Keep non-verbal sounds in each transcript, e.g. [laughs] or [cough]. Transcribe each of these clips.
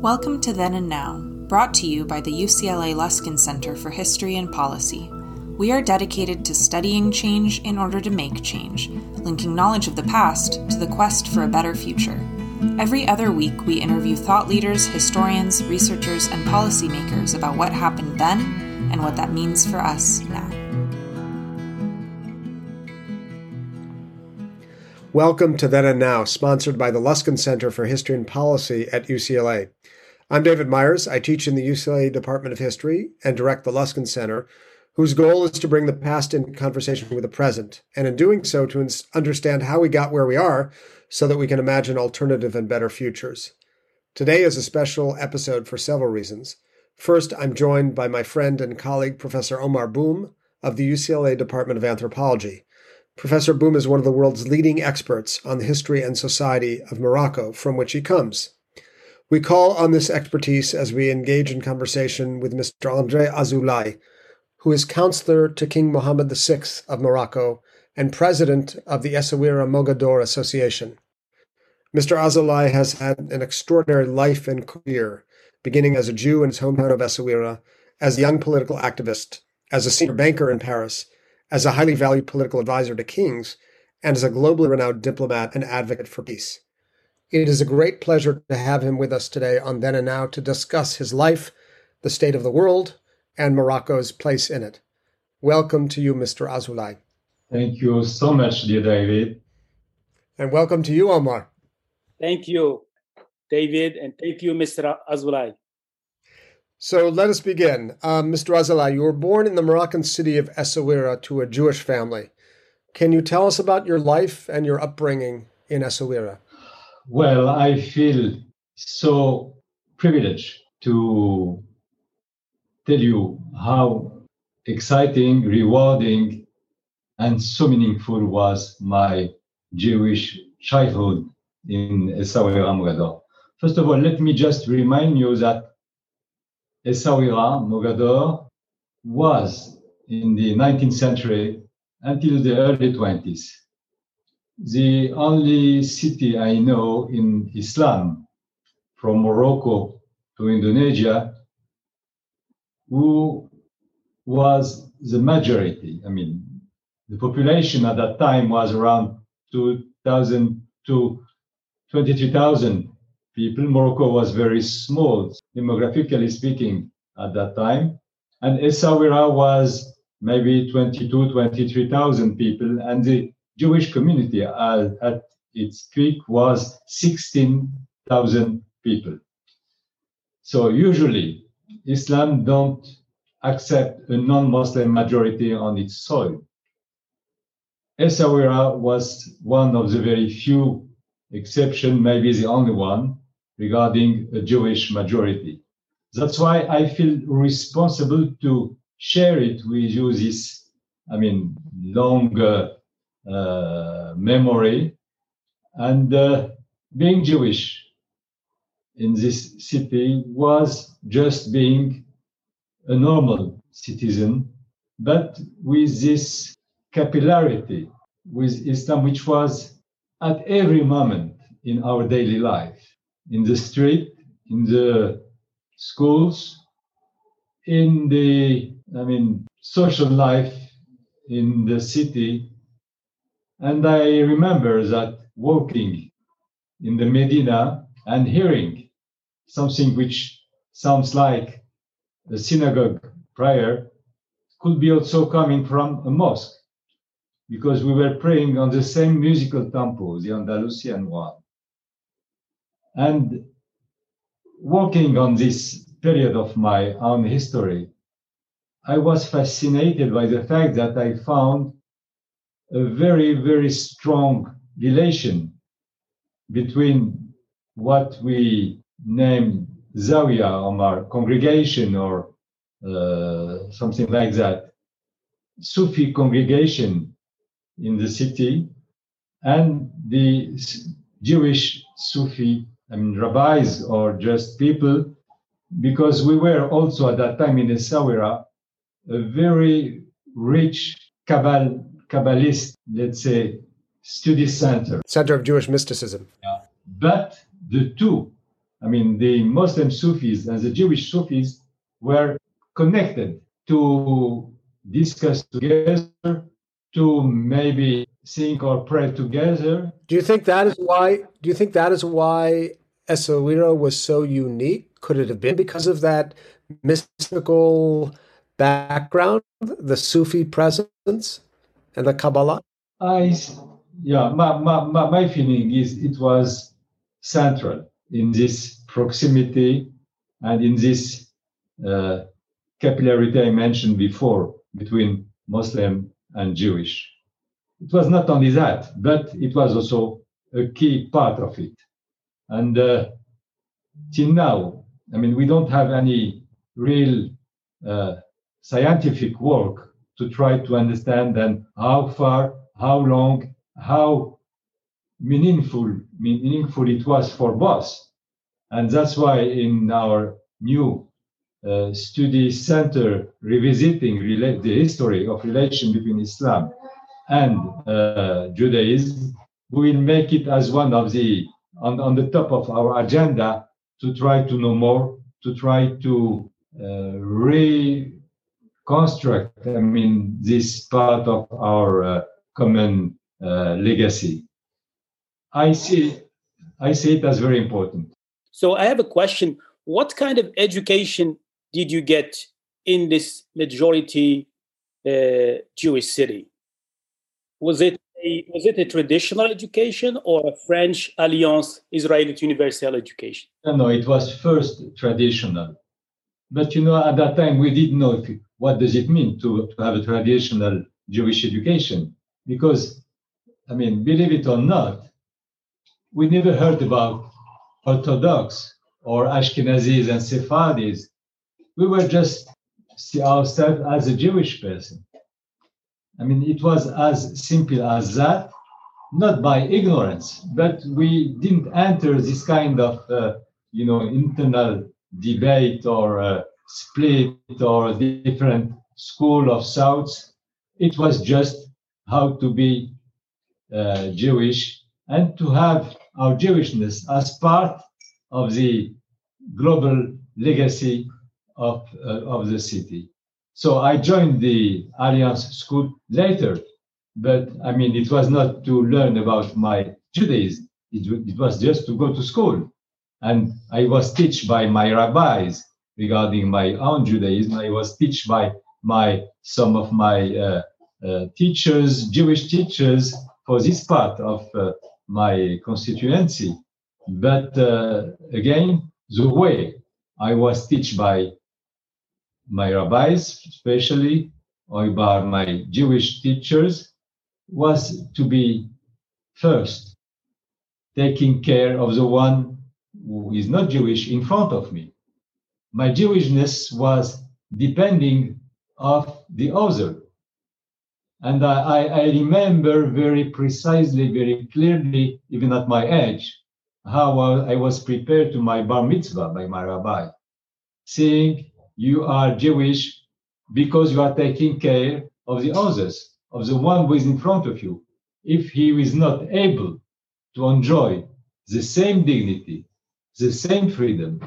Welcome to Then and Now, brought to you by the UCLA Luskin Center for History and Policy. We are dedicated to studying change in order to make change, linking knowledge of the past to the quest for a better future. Every other week, we interview thought leaders, historians, researchers, and policymakers about what happened then and what that means for us now. Welcome to Then and Now, sponsored by the Luskin Center for History and Policy at UCLA. I'm David Myers. I teach in the UCLA Department of History and direct the Luskin Center, whose goal is to bring the past into conversation with the present, and in doing so, to understand how we got where we are so that we can imagine alternative and better futures. Today is a special episode for several reasons. First, I'm joined by my friend and colleague, Professor Omar Boum of the UCLA Department of Anthropology. Professor Boum is one of the world's leading experts on the history and society of Morocco, from which he comes. We call on this expertise as we engage in conversation with Mr. Andre Azoulay, who is counselor to King Mohammed VI of Morocco and president of the Essaouira Mogador Association. Mr. Azoulay has had an extraordinary life and career, beginning as a Jew in his hometown of Essaouira, as a young political activist, as a senior banker in Paris, as a highly valued political advisor to kings, and as a globally renowned diplomat and advocate for peace. It is a great pleasure to have him with us today on Then and Now to discuss his life, the state of the world, and Morocco's place in it. Welcome to you, Mr. Azoulay. Thank you so much, dear David. And welcome to you, Omar. Thank you, David, and thank you, Mr. Azoulay. So let us begin. Uh, Mr. Azoulay, you were born in the Moroccan city of Essaouira to a Jewish family. Can you tell us about your life and your upbringing in Essaouira? Well, I feel so privileged to tell you how exciting, rewarding, and so meaningful was my Jewish childhood in Essaouira Mogador. First of all, let me just remind you that Essaouira, Mogador, was in the 19th century until the early 20s the only city I know in Islam from Morocco to Indonesia who was the majority. I mean, the population at that time was around 2,000 to 23,000 people. Morocco was very small, demographically speaking, at that time. And Essaouira was maybe 22, 23,000 people. And the Jewish community at, its peak was 16,000 people. So usually Islam don't accept a non-Muslim majority on its soil. Essaouira was one of the very few exception, maybe the only one, regarding a Jewish majority. That's why I feel responsible to share it with you this, I mean, long uh, memory and uh, being Jewish in this city was just being a normal citizen, but with this capillarity with Islam, which was at every moment in our daily life, in the street, in the schools, in the, I mean, social life in the city. And I remember that walking in the Medina and hearing something which sounds like a synagogue prayer could be also coming from a mosque because we were praying on the same musical tempo, the Andalusian one. And working on this period of my own history, I was fascinated by the fact that I found a very, very strong relation between what we name Zawiya or our congregation or uh, something like that, Sufi congregation in the city, and the Jewish Sufi, I mean, rabbis or just people, because we were also at that time in Essaouira a very rich Kabbalah, Kabbalist, let's say, study center. Center of Jewish mysticism. Yeah. But the two, I mean, the Muslim Sufis and the Jewish Sufis were connected to discuss together, to maybe think or pray together. Do you think that is why? Do you think that is why Essaouira was so unique? Could it have been because of that mystical background, the Sufi presence, and the Kabbalah? I, yeah, my, my, my feeling is it was central in this proximity and in this uh, capillarity I mentioned before between Muslim and Jewish. It was not only that, but it was also a key part of it. And uh, till now, I mean, we don't have any real uh, scientific work to try to understand then how far, how long, how meaningful meaningful it was for both. And that's why in our new uh, study center revisiting relate the history of relation between Islam and uh, Judaism, we will make it as one of the on, on the top of our agenda to try to know more, to try to uh, reconstruct, I mean, this part of our uh, common uh, legacy. I see, I see it as very important. So I have a question. What kind of education did you get in this majority uh, Jewish city? Was it a, was it a traditional education or a French Alliance Israelite Universal education? No, no, it was first traditional. But you know, at that time we didn't know if, what does it mean to, to have a traditional Jewish education because, I mean, believe it or not, we never heard about Orthodox or Ashkenazis and Sephardis. We were just see ourselves as a Jewish person. I mean, it was as simple as that, not by ignorance, but we didn't enter this kind of, uh, you know, internal debate or uh, split or different school of thoughts. It was just how to be uh, Jewish and to have our Jewishness as part of the global legacy of, uh, of the city. So I joined the Alliance School later, but I mean, it was not to learn about my Judaism. It, it was just to go to school. And I was taught by my rabbis regarding my own Judaism. I was taught by my some of my uh, uh, teachers, Jewish teachers, for this part of uh, my constituency. But uh, again, the way I was taught by my rabbis, especially, or by my Jewish teachers, was to be first taking care of the one who is not Jewish in front of me. My Jewishness was depending of the other. And I, I, remember very precisely, very clearly, even at my age, how I was prepared to my bar mitzvah by my rabbi, saying you are Jewish because you are taking care of the others, of the one who is in front of you. If he is not able to enjoy the same dignity, the same freedom,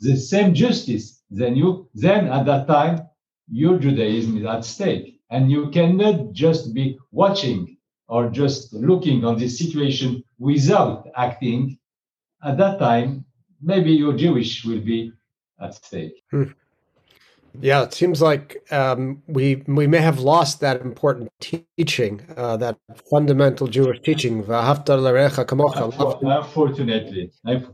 the same justice than you, then at that time, your Judaism is at stake. And you cannot just be watching or just looking on this situation without acting. At that time, maybe your Jewish will be at stake. Hmm. Yeah, it seems like um, we we may have lost that important teaching, uh, that fundamental Jewish teaching. Unfortunately,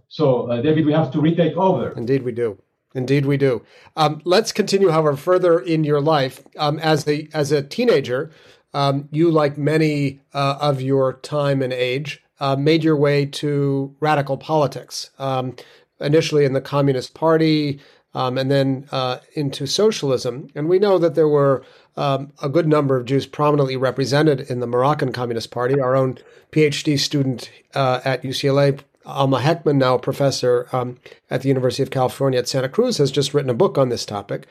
so uh, David, we have to retake over. Indeed, we do. Indeed, we do. Um, let's continue, however, further in your life um, as a as a teenager. Um, you, like many uh, of your time and age, uh, made your way to radical politics. Um, initially in the Communist Party um, and then uh, into socialism. And we know that there were um, a good number of Jews prominently represented in the Moroccan Communist Party. Our own PhD student uh, at UCLA, Alma Heckman, now a professor um, at the University of California at Santa Cruz, has just written a book on this topic.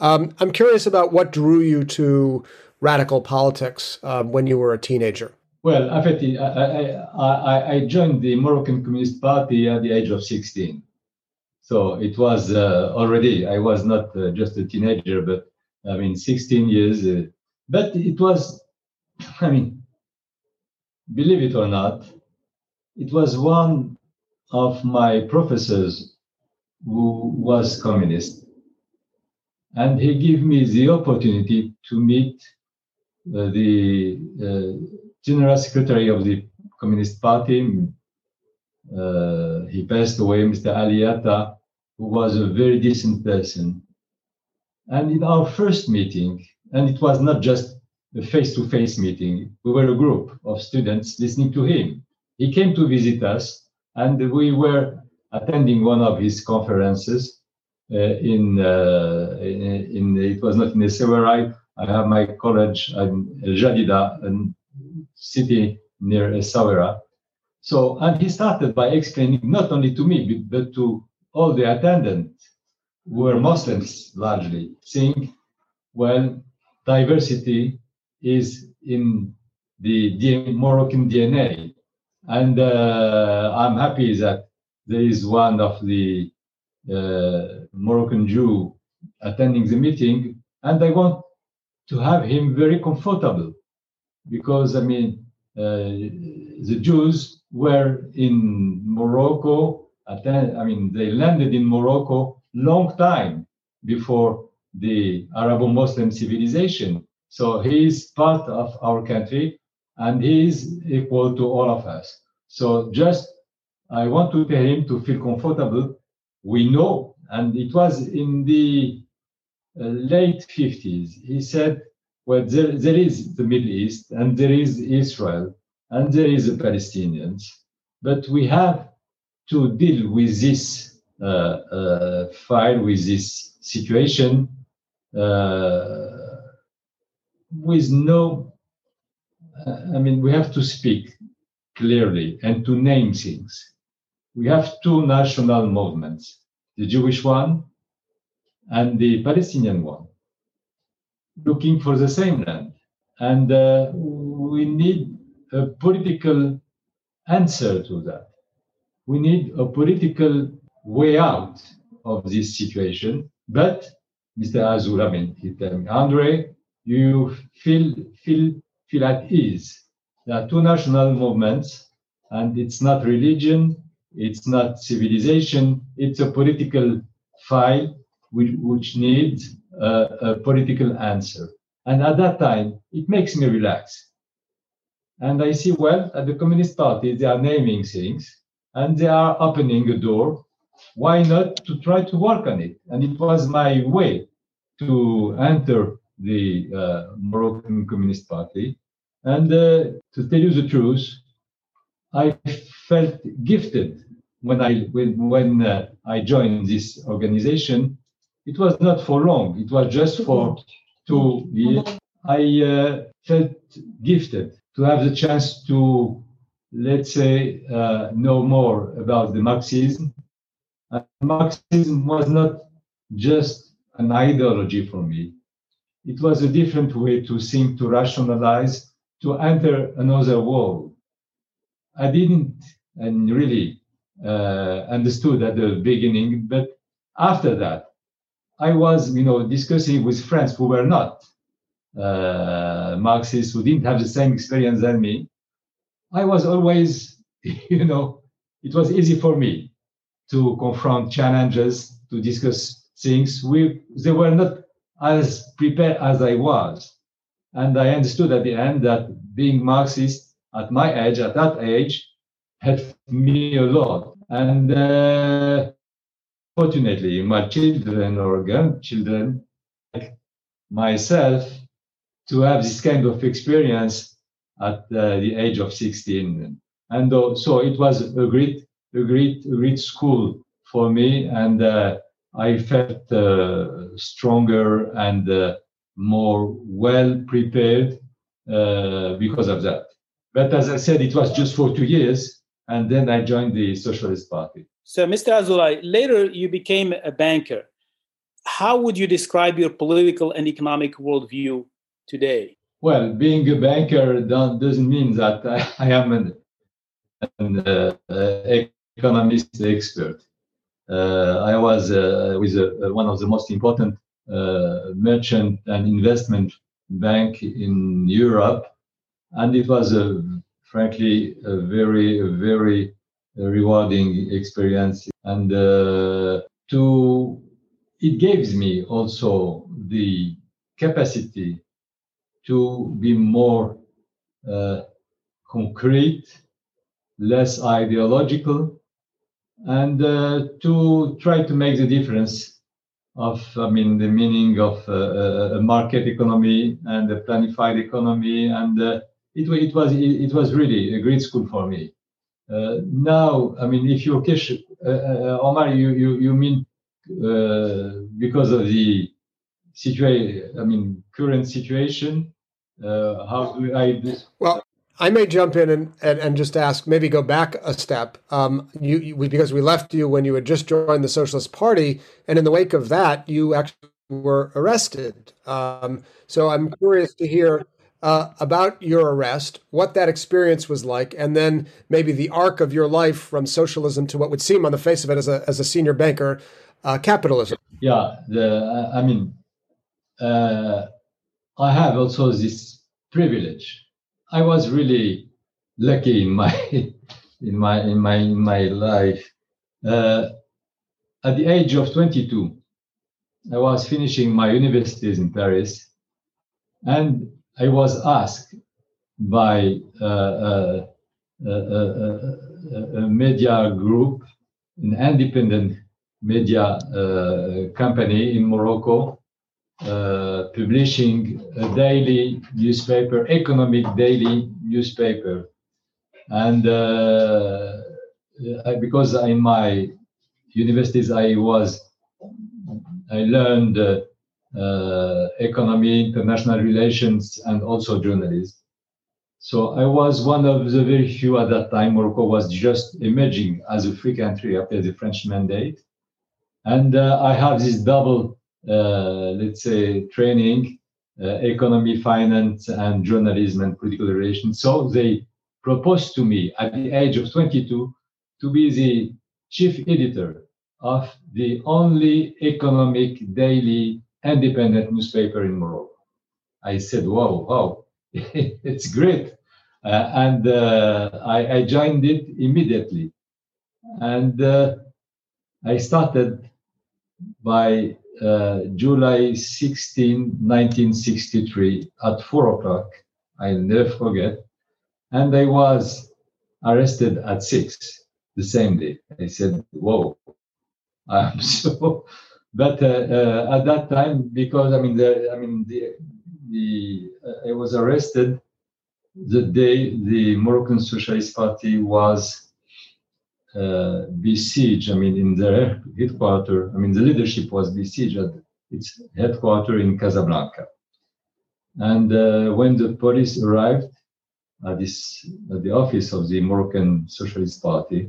Um, I'm curious about what drew you to radical politics um, when you were a teenager. Well, I, I, I, I joined the Moroccan Communist Party at the age of 16 So it was uh, already, I was not uh, just a teenager, but I mean, 16 years. Uh, but it was, [laughs] I mean, believe it or not, it was one of my professors who was communist. And he gave me the opportunity to meet uh, the uh, general secretary of the Communist Party, uh, he passed away, Mr. Ali Yata, who was a very decent person. And in our first meeting, and it was not just a face to face meeting, we were a group of students listening to him. He came to visit us, and we were attending one of his conferences. Uh, in, uh, in, in, it was not in Essaouira. I have my college in Jadida, a city near Essaouira. So, and he started by explaining not only to me, but to all the attendants were Muslims largely, saying, well, diversity is in the Moroccan DNA. And uh, I'm happy that there is one of the uh, Moroccan Jew attending the meeting, and I want to have him very comfortable because, I mean, uh, the Jews were in Morocco. I mean, they landed in Morocco long time before the Arabo-Muslim civilization. So he is part of our country, and he is equal to all of us. So just I want to tell him to feel comfortable. We know, and it was in the uh, late 50s. He said, "Well, there, there is the Middle East, and there is Israel, and there is the Palestinians. But we have to deal with this uh, uh, file, with this situation, uh, with no, I mean, we have to speak clearly and to name things. We have two national movements, the Jewish one and the Palestinian one, looking for the same land. And uh, we need a political answer to that. We need a political way out of this situation. But Mr. Azul, I mean, he tell me, Andre, you feel feel feel at ease. There are two national movements, and it's not religion, it's not civilization, it's a political file which, which needs a, a political answer. And at that time, it makes me relax and I see, well, at the Communist Party, they are naming things and they are opening a door. Why not to try to work on it? And it was my way to enter the uh, Moroccan Communist Party. And uh, to tell you the truth, I felt gifted when I when, when uh, I joined this organization. It was not for long. It was just for two years. I uh, felt gifted to have the chance to, let's say, uh, know more about the Marxism. And Marxism was not just an ideology for me. It was a different way to think, to rationalize, to enter another world. I didn't and really uh, understood at the beginning, but after that, I was, you know, discussing with friends who were not uh, Marxists who didn't have the same experience than me, I was always, [laughs] you know, it was easy for me to confront challenges, to discuss things. We, they were not as prepared as I was. And I understood at the end that being Marxist at my age, at that age, helped me a lot. And uh, fortunately, my children or grandchildren, like myself, to have this kind of experience at uh, the age of 16. And uh, so it was a great, a great, great school for me. And uh, I felt stronger and more well prepared because of that. But as I said, it was just for two years. And then I joined the Socialist Party. So, Mr. Azoulay, later you became a banker. How would you describe your political and economic worldview today? Well, being a banker doesn't mean that I, I am an, an uh, uh, economist expert. I was with one of the most important merchant and investment bank in Europe, and it was a frankly a very very rewarding experience and uh, to it gives me also the capacity to be more uh, concrete less ideological and uh, to try to make the difference of i mean the meaning of uh, a market economy and a planified economy. And uh, it, it was it, it was really a great school for me. Uh, now, I mean, if you're uh, uh, Omar, you, you, you mean because of the situation, I mean, current situation, how do I? Well, I may jump in and, and, and, just ask, maybe go back a step. Um, you, you, because we left you when you had just joined the Socialist Party, and in the wake of that, you actually were arrested. Um, so I'm curious to hear uh, about your arrest, what that experience was like, and then maybe the arc of your life from socialism to what would seem on the face of it as a, as a senior banker, uh, capitalism. Yeah, the, I mean, uh, I have also this privilege. I was really lucky in my [laughs] in my in my in my life. Uh, at the age of 22, I was finishing my universities in Paris, and I was asked by uh, uh, uh, a media group, an independent media company in Morocco, publishing a daily newspaper, economic daily newspaper. And because in my universities I was, I learned uh, economy, international relations, and also journalism. So I was one of the very few at that time. Morocco was just emerging as a free country after the French mandate. And uh, I have this double, uh, let's say, training, uh, economy, finance, and journalism and political relations. So they proposed to me at the age of 22 to be the chief editor of the only economic daily independent newspaper in Morocco. I said, wow, wow, [laughs] it's great. Uh, and uh, I, I, joined it immediately. And uh, I started by uh, July 16, 1963, at four o'clock. I'll never forget. And I was arrested at six the same day. I said, whoa, [laughs] I'm so [laughs] but uh, uh, at that time, because I mean, the, I mean, the, the uh, I was arrested the day the Moroccan Socialist Party was uh, besieged. I mean, in their headquarters. I mean, the leadership was besieged at its headquarters in Casablanca. And uh, when the police arrived at this at the office of the Moroccan Socialist Party,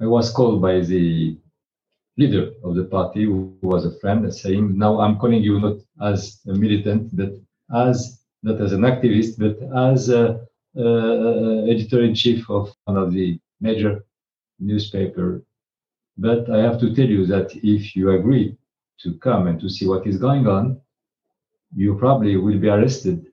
I was called by the leader of the party who was a friend saying, now I'm calling you not as a militant, but as not as an activist, but as a, a editor-in-chief of one of the major newspaper. But I have to tell you that if you agree to come and to see what is going on, you probably will be arrested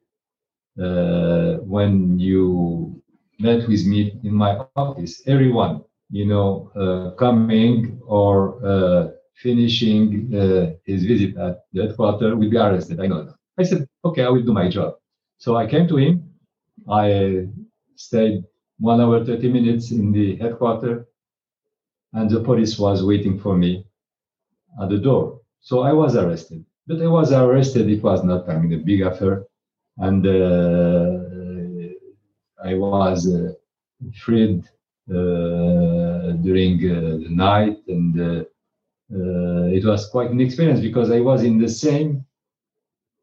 uh, when you met with me in my office. Everyone you know, uh, coming or uh, finishing uh, his visit at the headquarters will be arrested. I know that. I said, okay, I will do my job. So I came to him. I stayed one hour, 30 minutes in the headquarters, and the police was waiting for me at the door. So I was arrested. But I was arrested. It was not, I mean, a big affair. And uh, I was uh, freed uh, during uh, the night, and uh, it was quite an experience because I was in the same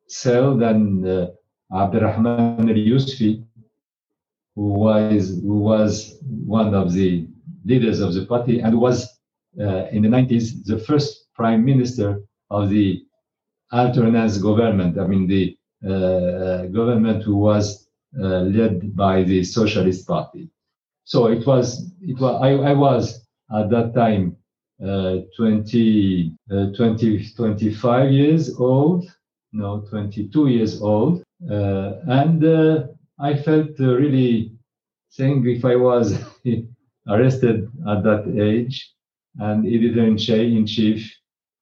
cell than Abdurrahman al-Yusfi, who was who was one of the leaders of the party and was uh, in the 90s the first prime minister of the alternance government. I mean the uh, government who was uh, led by the Socialist Party. So it was, it was I, I was at that time uh, 20, uh, 20, 25 years old, no, 22 years old. Uh, and uh, I felt really saying if I was [laughs] arrested at that age and editor in chief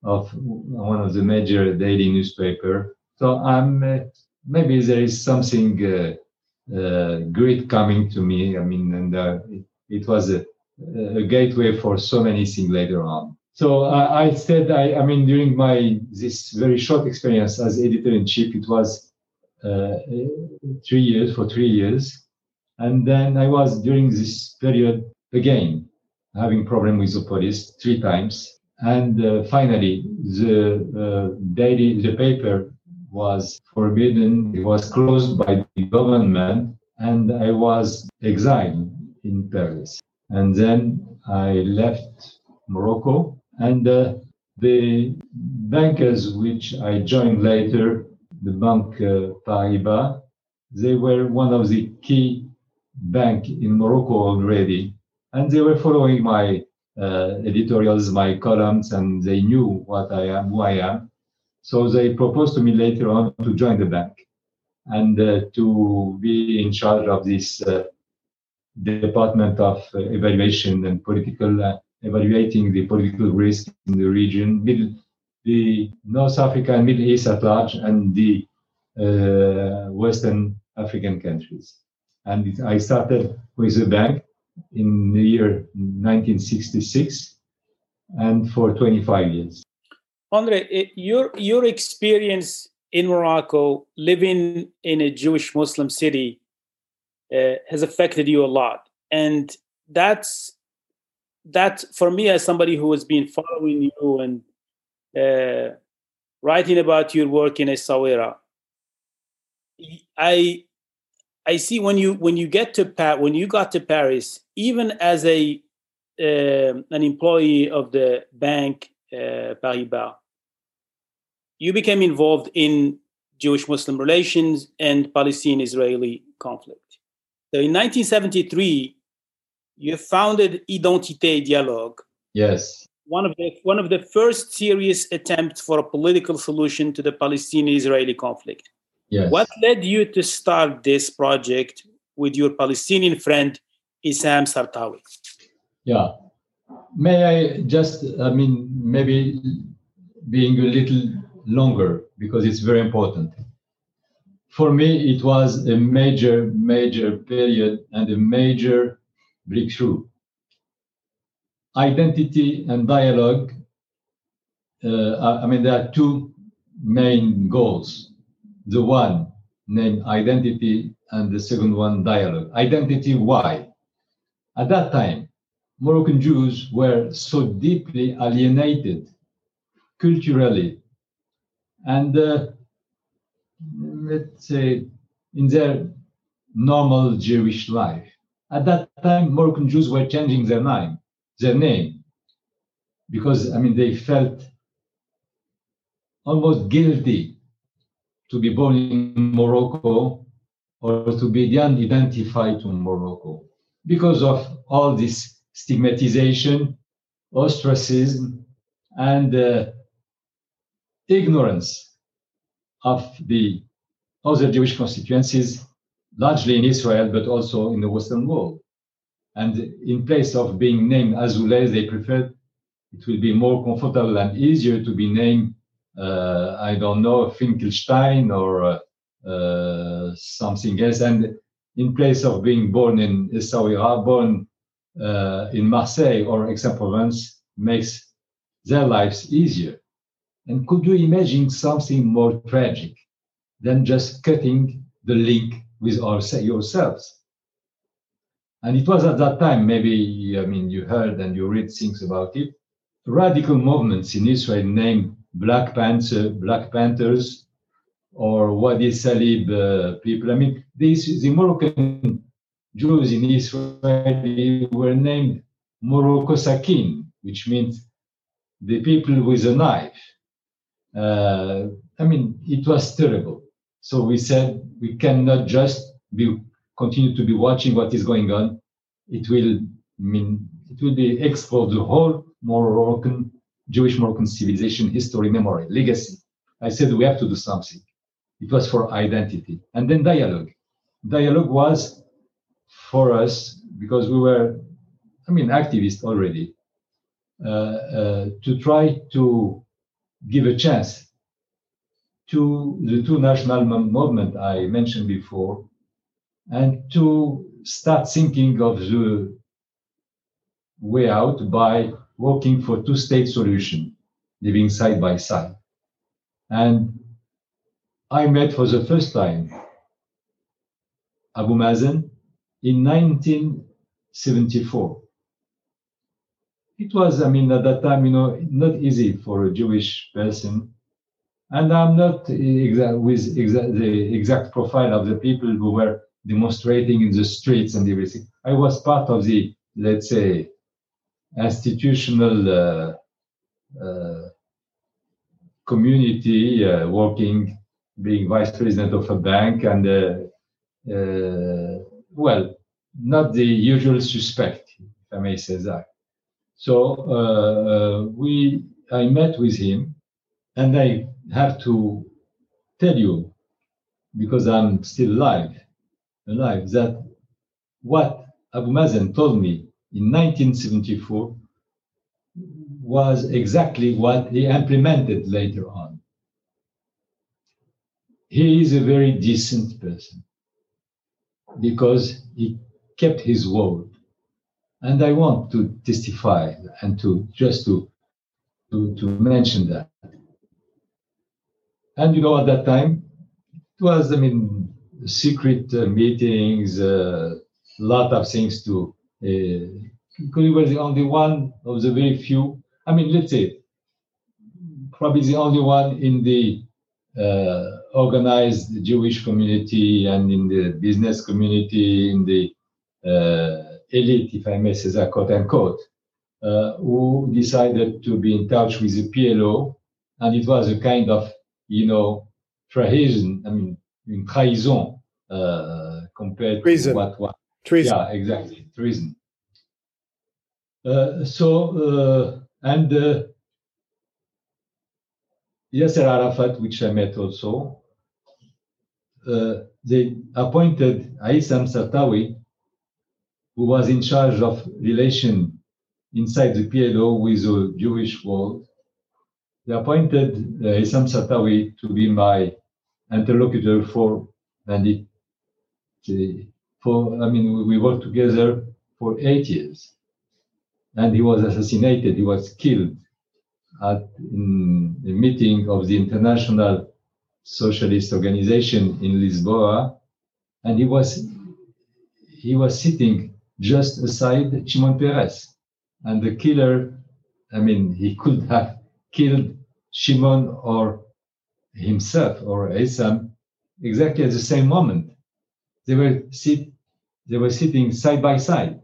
of one of the major daily newspaper. So I'm uh, maybe there is something great coming to me. I mean, and it, it was a a gateway for so many things later on. So I, I said, I, I, mean, during my this very short experience as editor in chief, it was uh, three years for three years, and then I was during this period again having problem with the police three times, and uh, finally the uh, daily the paper was forbidden, it was closed by the government, and I was exiled in Paris. And then I left Morocco. And uh, the bankers which I joined later, the Bank uh, Paribas, they were one of the key bank in Morocco already. And they were following my uh, editorials, my columns, and they knew what I am, who I am. So they proposed to me later on to join the bank and uh, to be in charge of this uh, Department of uh, Evaluation and Political, uh, evaluating the political risk in the region, middle, the North Africa and Middle East at large, and the uh, Western African countries. And I started with the bank in the year 1966 and for 25 years. Andre, your, your experience in Morocco, living in a Jewish Muslim city, uh, has affected you a lot and that's that for me as somebody who has been following you and uh, writing about your work in Essaouira, I I see when you when you get to Pat when you got to Paris, even as a uh, an employee of the bank uh, Paribas, you became involved in Jewish Muslim relations and Palestinian Israeli conflict. So in 1973, you founded Identité Dialogue. Yes. One of the one of the first serious attempts for a political solution to the Palestinian-Israeli conflict. Yes. What led you to start this project with your Palestinian friend Issam Sartawi? Yeah. May I just, I mean, maybe being a little longer because it's very important for me, it was a major, major period and a major breakthrough. Identity and dialogue, uh, I mean, there are two main goals. The one named identity, and the second one dialogue. Identity, why? At that time, Moroccan Jews were so deeply alienated culturally and uh, let's say, in their normal Jewish life. At that time, Moroccan Jews were changing their name, their name, because I mean they felt almost guilty to be born in Morocco or to be identified to Morocco because of all this stigmatization, ostracism, and uh, ignorance of the other Jewish constituencies, largely in Israel, but also in the Western world. And in place of being named Azoulay, they preferred it will be more comfortable and easier to be named, uh, I don't know, Finkelstein or uh, uh, something else. And in place of being born in Essaouira, born uh, in Marseille or Aix-en-Provence, makes their lives easier. And could you imagine something more tragic than just cutting the link with our, yourselves? And it was at that time, maybe, I mean, you heard and you read things about it, radical movements in Israel named Black Panther, Black Panthers, or Wadi Salib uh, people. I mean, these the Moroccan Jews in Israel were named Morocco Sakin, which means the people with a knife uh, I mean, it was terrible. So we said we cannot just be continue to be watching what is going on. It will mean it will be exposed. The whole Moroccan, Jewish Moroccan civilization, history, memory, legacy. I said we have to do something. It was for identity. And then dialogue. Dialogue was for us, because we were, I mean, activists already, uh, uh, to try to give a chance to the two national movement I mentioned before, and to start thinking of the way out by working for two-state solution, living side by side. And I met for the first time Abu Mazen in 1974. It was, I mean, at that time, you know, not easy for a Jewish person. And I'm not exa- with exa- the exact profile of the people who were demonstrating in the streets and everything. I was part of the, let's say, institutional uh, uh, community uh, working, being vice president of a bank, and uh, uh, well, not the usual suspect, if I may say that. So uh, we, I met with him, and I have to tell you, because I'm still alive, alive, that what Abu Mazen told me in 1974 was exactly what he implemented later on. He is a very decent person because he kept his word. And I want to testify and to just to, to, to mention that. And you know, at that time, it was, I mean, secret uh, meetings, a uh, lot of things to uh, because he was the only one of the very few. I mean, let's say, probably the only one in the uh, organized Jewish community and in the business community, in the uh, elite, if I may say that, quote unquote, uh, who decided to be in touch with the PLO. And it was a kind of, you know, treason, I mean, in trahison uh, compared treason. to what, what. Treason. Yeah, exactly. Treason. Uh, so, uh, and uh, Yasser Arafat, which I met also, they appointed Aissam Sartawi, who was in charge of relation inside the PLO with the Jewish world. They appointed uh, Aissam Sartawi to be my interlocutor for, and it, for, I mean, we worked together for eight years and he was assassinated. He was killed at in a meeting of the International Socialist Organization in Lisboa, and he was he was sitting just aside Shimon Peres, and the killer. I mean, he could have killed Shimon or himself or Aissam exactly at the same moment. They were sit they were sitting side by side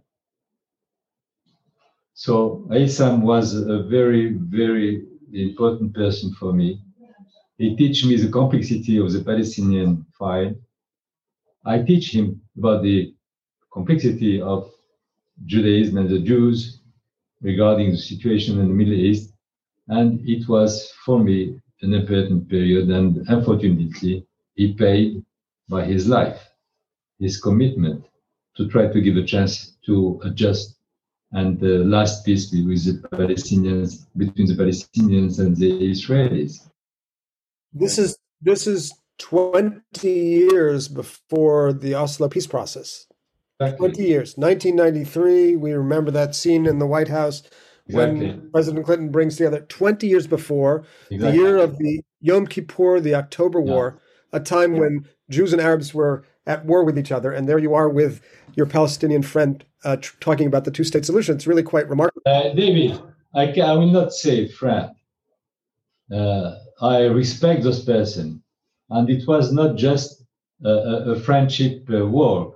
so Aissam was a very, very important person for me. He teach me the complexity of the Palestinian file. I teach him about the complexity of Judaism and the Jews regarding the situation in the Middle East. And it was for me an important period. And unfortunately, he paid by his life, his commitment to try to give a chance to adjust and the last peace with the Palestinians between the Palestinians and the Israelis. This is this is twenty years before the Oslo peace process. Exactly. Twenty years, nineteen ninety three. We remember that scene in the White House exactly. when President Clinton brings together twenty years before exactly. the year of the Yom Kippur, the October yeah. War, a time yeah. when Jews and Arabs were at war with each other, and there you are with your Palestinian friend uh, tr- talking about the two-state solution. It's really quite remarkable. Uh, David, I, I will not say friend. Uh, I respect this person, and it was not just a, a friendship uh, work.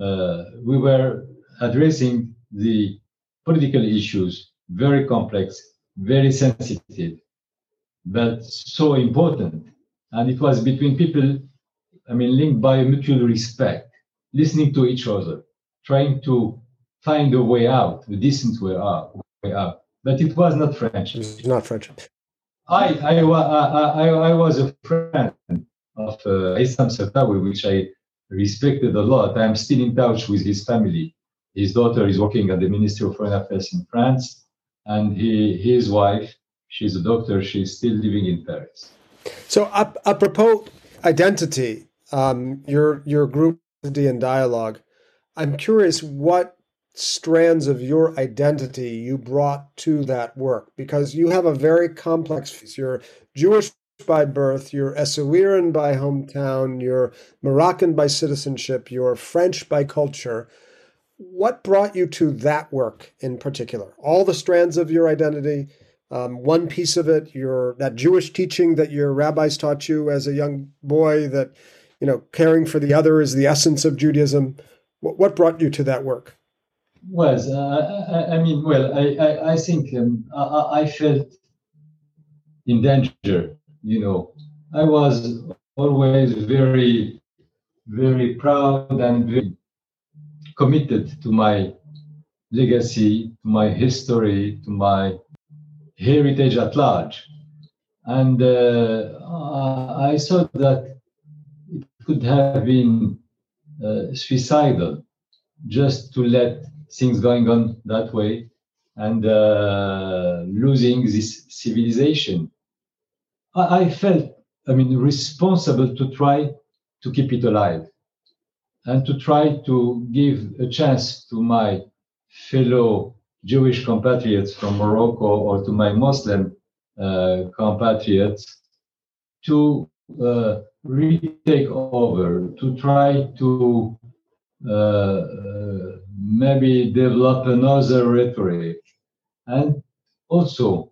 Uh, we were addressing the political issues, very complex, very sensitive, but so important. And it was between people, I mean, linked by mutual respect, listening to each other trying to find a way out, a decent way out, way out. but it was not friendship. Not French. I, I, I, I, was a friend of uh, Isam Sartawi, which I respected a lot. I'm still in touch with his family. His daughter is working at the Ministry of Foreign Affairs in France, and he, his wife, she's a doctor, she's still living in Paris. So, apropos identity, um, your your group Identity and dialogue, I'm curious what strands of your identity you brought to that work because you have a very complex. You're Jewish by birth, you're Essaouiran by hometown, you're Moroccan by citizenship, you're French by culture. What brought you to that work in particular? All the strands of your identity, um, one piece of it, your that Jewish teaching that your rabbis taught you as a young boy, that you know, caring for the other is the essence of Judaism. What, what brought you to that work? Was uh, I, I, mean, well, I I, I think um, I, I felt in danger you know, I was always very, very proud and very committed to my legacy, to my history, to my heritage at large. And uh, I thought that it could have been uh, suicidal just to let things going on that way and uh, losing this civilization. I, felt, I mean, responsible to try to keep it alive and to try to give a chance to my fellow Jewish compatriots from Morocco or to my Muslim uh, compatriots to uh, retake over, to try to maybe develop another rhetoric. And also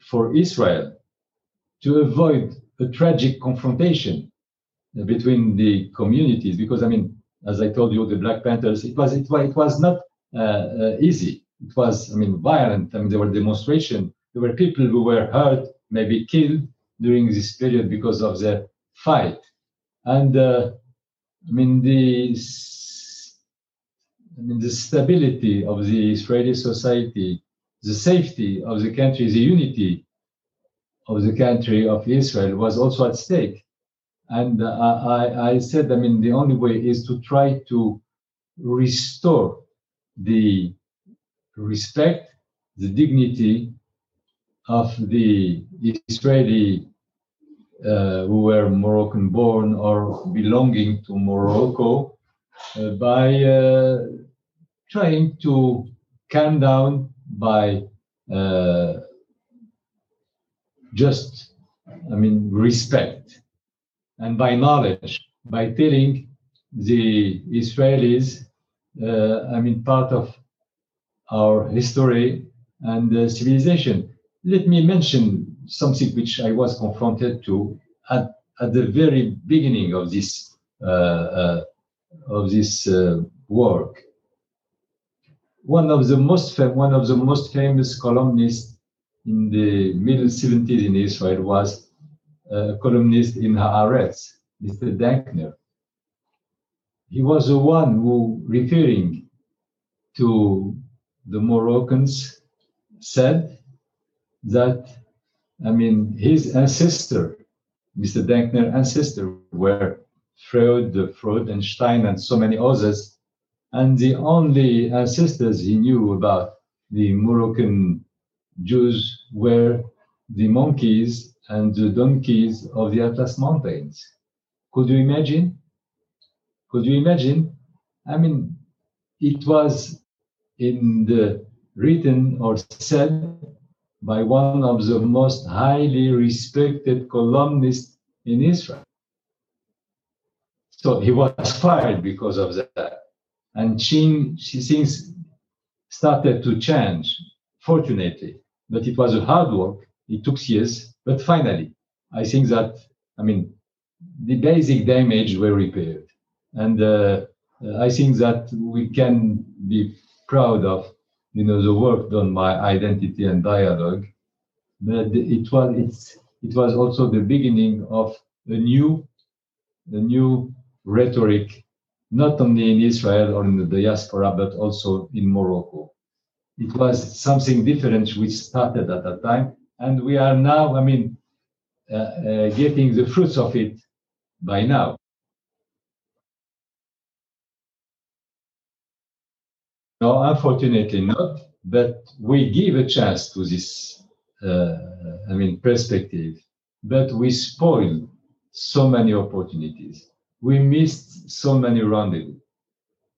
for Israel, to avoid a tragic confrontation between the communities. Because I mean, as I told you, the Black Panthers, it was it it was not uh, uh, easy. It was I mean violent. I mean there were demonstrations. There were people who were hurt, maybe killed during this period because of the fight. And uh, I mean the I mean the stability of the Israeli society, the safety of the country, the unity of the country of Israel was also at stake. And uh, I, I said, I mean, the only way is to try to restore the respect, the dignity of the Israeli who were Moroccan born or belonging to Morocco uh, by uh, trying to calm down by uh, just, I mean, respect and by knowledge, by telling the Israelis, uh, I mean, part of our history and uh, civilization. Let me mention something which I was confronted to at, at the very beginning of this uh, uh of this uh, work. One of the most one of the most famous columnists in the middle 70s in Israel was a columnist in Haaretz, Mr. Dankner. He was the one who, referring to the Moroccans, said that, I mean, his ancestor, Mr. Dankner ancestor, were Freud, Freudenstein, and so many others. And the only ancestors he knew about the Moroccan Jews were the monkeys and the donkeys of the Atlas Mountains. Could you imagine? Could you imagine? I mean, it was in the written or said by one of the most highly respected columnists in Israel. So he was [laughs] fired because of that. And she, things started to change, fortunately but it was a hard work. It took years, but finally, I think that I mean the basic damage were repaired, and uh, I think that we can be proud of you know the work done by identity and dialogue. But it was it's it was also the beginning of a new a new rhetoric, not only in Israel or in the diaspora, but also in Morocco. it was something different which started at that time. And we are now, I mean, uh, uh, getting the fruits of it by now. No, unfortunately not, but we give a chance to this, uh, I mean, perspective, but we spoil so many opportunities. We missed so many rendezvous,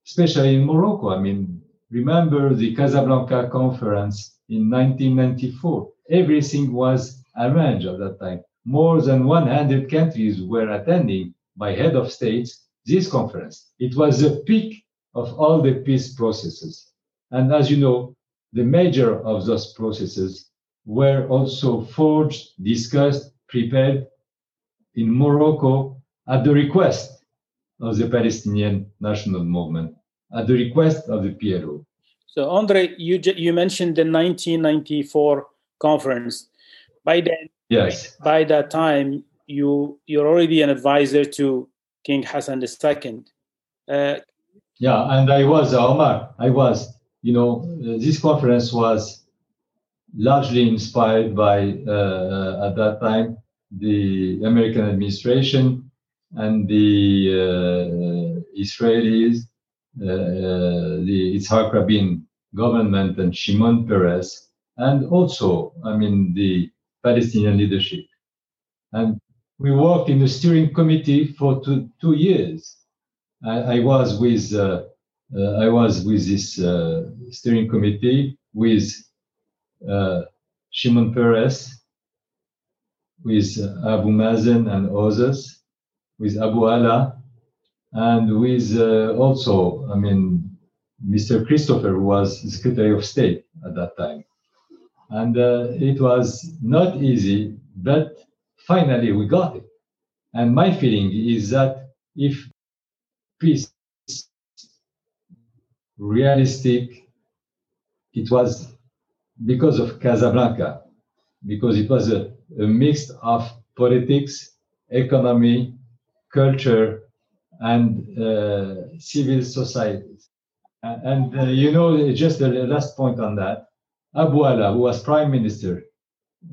especially in Morocco. I mean, remember the Casablanca conference in 1994. Everything was arranged at that time. More than 100 countries were attending by head of states this conference. It was the peak of all the peace processes. And as you know, the major of those processes were also forged, discussed, prepared in Morocco at the request of the Palestinian National Movement, at the request of the PLO. So, Andre, you you mentioned the 1994 conference. By then, yes, by that time, you you're already an advisor to King Hassan II. Uh, yeah, and I was Omar. I was. You know, uh, this conference was largely inspired by uh, at that time the American administration and the uh, Israelis, uh, the Yitzhak Rabin government and Shimon Peres, and also, I mean, the Palestinian leadership. And we worked in the steering committee for two, two years. I, I was with uh, uh, I was with this uh, steering committee with Shimon Peres, with Abu Mazen and others, with Abu Ala, and with uh, also, I mean, Mr. Christopher, was Secretary of State at that time. And uh, it was not easy, but finally we got it. And my feeling is that if peace realistic, it was because of Casablanca, because it was a, a mix of politics, economy, culture, and uh, civil societies. And, uh, you know, just the last point on that, Abu Ala, who was prime minister,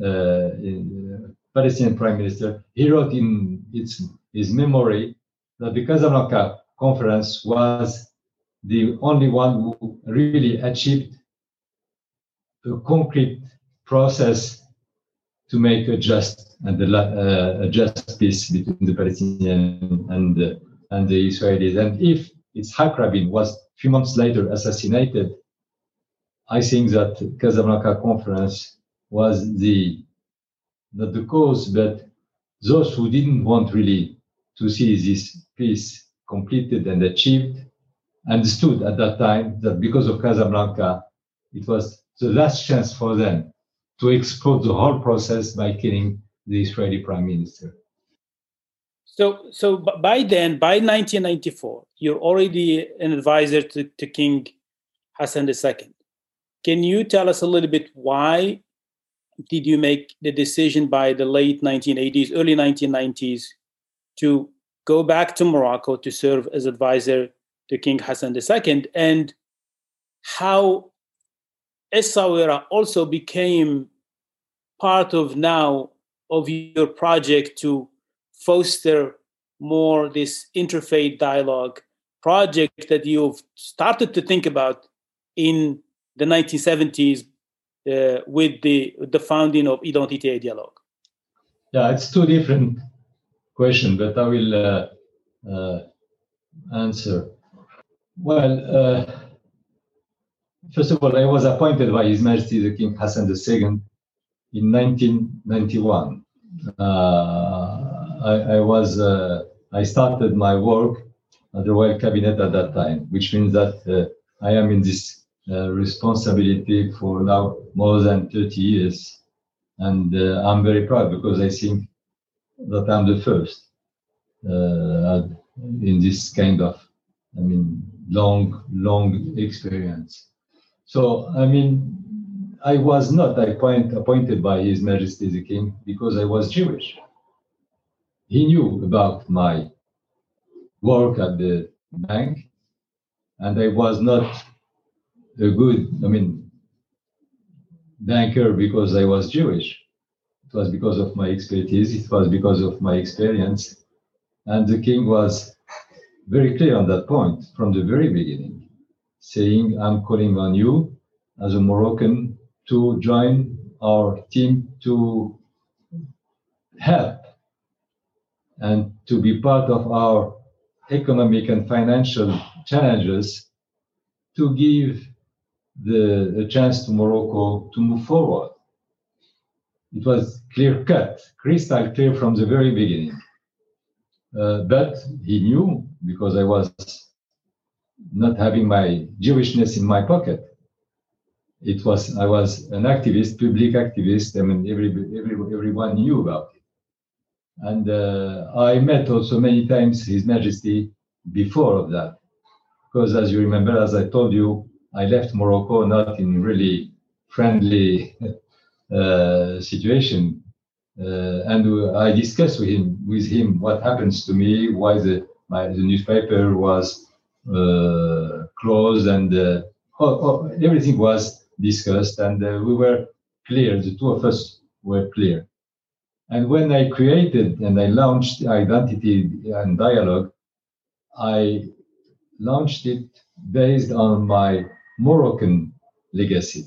uh, in, uh, Palestinian prime minister, he wrote in its, his memory that the Casablanca conference was the only one who really achieved a concrete process to make a just and the, uh, a just peace between the Palestinians and the, and the Israelis. And if Yitzhak Rabin was a few months later assassinated, I think that Casablanca conference was the not the cause, but those who didn't want really to see this peace completed and achieved understood at that time that because of Casablanca, it was the last chance for them to exploit the whole process by killing the Israeli prime minister. So, so by then, by 1994, you're already an advisor to, to King Hassan II. Can you tell us a little bit why did you make the decision by the late 1980s, early 1990s to go back to Morocco to serve as advisor to King Hassan II, and how Essaouira also became part of now of your project to foster more this interfaith dialogue project that you've started to think about in the 1970s uh, with the the founding of Identité Dialogue? Yeah, it's two different questions, but I will uh, uh, answer. Well, uh, first of all, I was appointed by His Majesty the King Hassan II in 1991. Uh, I, I, was I started my work at the Royal Cabinet at that time, which means that I am in this uh, responsibility for now more than 30 years, and uh, I'm very proud because I think that I'm the first uh, in this kind of, I mean, long, long experience. So, I mean, I was not appoint, appointed by His Majesty the King because I was Jewish. He knew about my work at the bank, and I was not a good, I mean, banker because I was Jewish. It was because of my expertise, it was because of my experience. And the king was very clear on that point from the very beginning, saying, I'm calling on you as a Moroccan to join our team to help and to be part of our economic and financial challenges to give the, a chance to Morocco to move forward. It was clear cut, crystal clear from the very beginning. Uh, but he knew because I was not having my Jewishness in my pocket. It was I was an activist, public activist. I mean, every, every everyone knew about it. And uh, I met also many times His Majesty before of that, because as you remember, as I told you, I left Morocco not in really friendly [laughs] situation, uh, and I discussed with him with him what happens to me, why the my, the newspaper was uh, closed, and uh, oh, oh, everything was discussed, and uh, we were clear. The two of us were clear. And when I created and I launched Identity and Dialogue, I launched it based on my Moroccan legacy.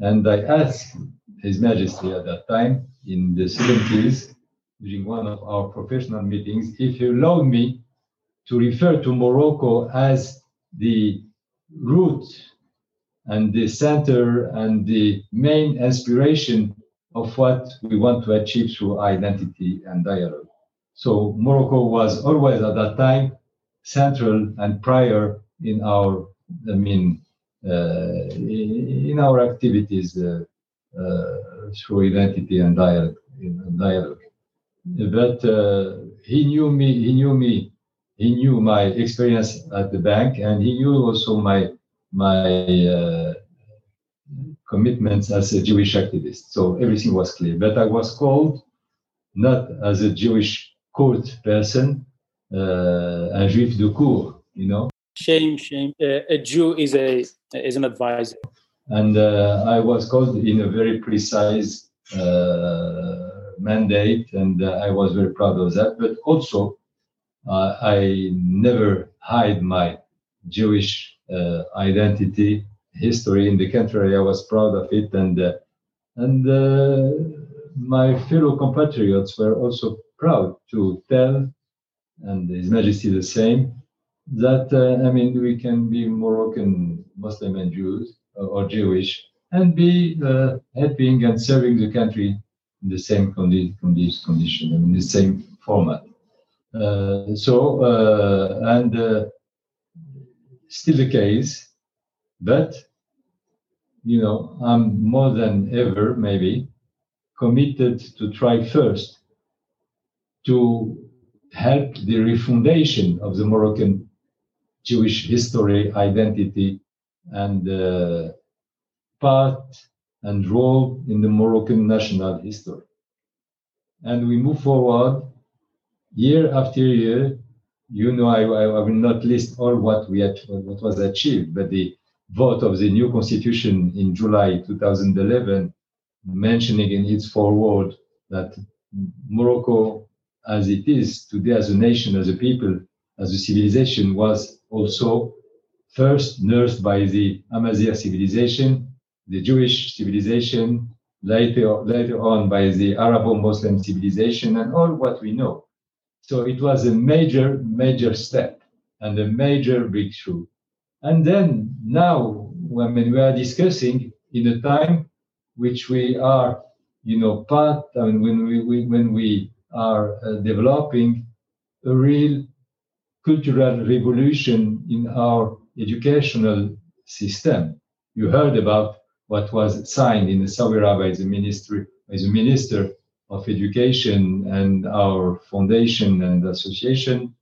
And I asked His Majesty at that time, in the 70s, during one of our professional meetings, if you allow me to refer to Morocco as the root and the center and the main inspiration of what we want to achieve through identity and dialogue. So Morocco was always at that time central and prior in our, I mean, uh, in our activities uh, through identity and dialogue. dialogue. But uh, he knew me. He knew me. He knew my experience at the bank, and he knew also my my uh, commitments as a Jewish activist. So everything was clear. But I was called not as a Jewish court person, uh, un juif de cour, you know. Shame, shame. Uh, a Jew is a is an advisor. And uh, I was called in a very precise uh, mandate, and uh, I was very proud of that. But also, I never hide my Jewish identity history. In the contrary, I was proud of it, and and my fellow compatriots were also proud to tell, and His Majesty the same, that uh, I mean we can be Moroccan Muslim and Jews or Jewish and be helping and serving the country in the same condi- condi- condition in the same format. Uh, so uh, and uh, still the case, but you know I'm more than ever maybe committed to try first to help the refoundation of the Moroccan Jewish history, identity, and uh, part and role in the Moroccan national history. And we move forward year after year. You know, I, I, will not list all what we had, what was achieved, but the vote of the new constitution in July 2011, mentioning in its foreword that Morocco, as it is today as a nation, as a people, as a civilization, was also first nursed by the Amazigh civilization, the Jewish civilization, later, later on by the Arabo-Muslim civilization, and all what we know. So it was a major, major step and a major breakthrough. And then now, when we are discussing in a time which we are, you know, part, I mean, when we, we when we are uh, developing a real cultural revolution in our educational system. You heard about what was signed in the Saudi Arabia as a ministry, as a minister of education and our foundation and association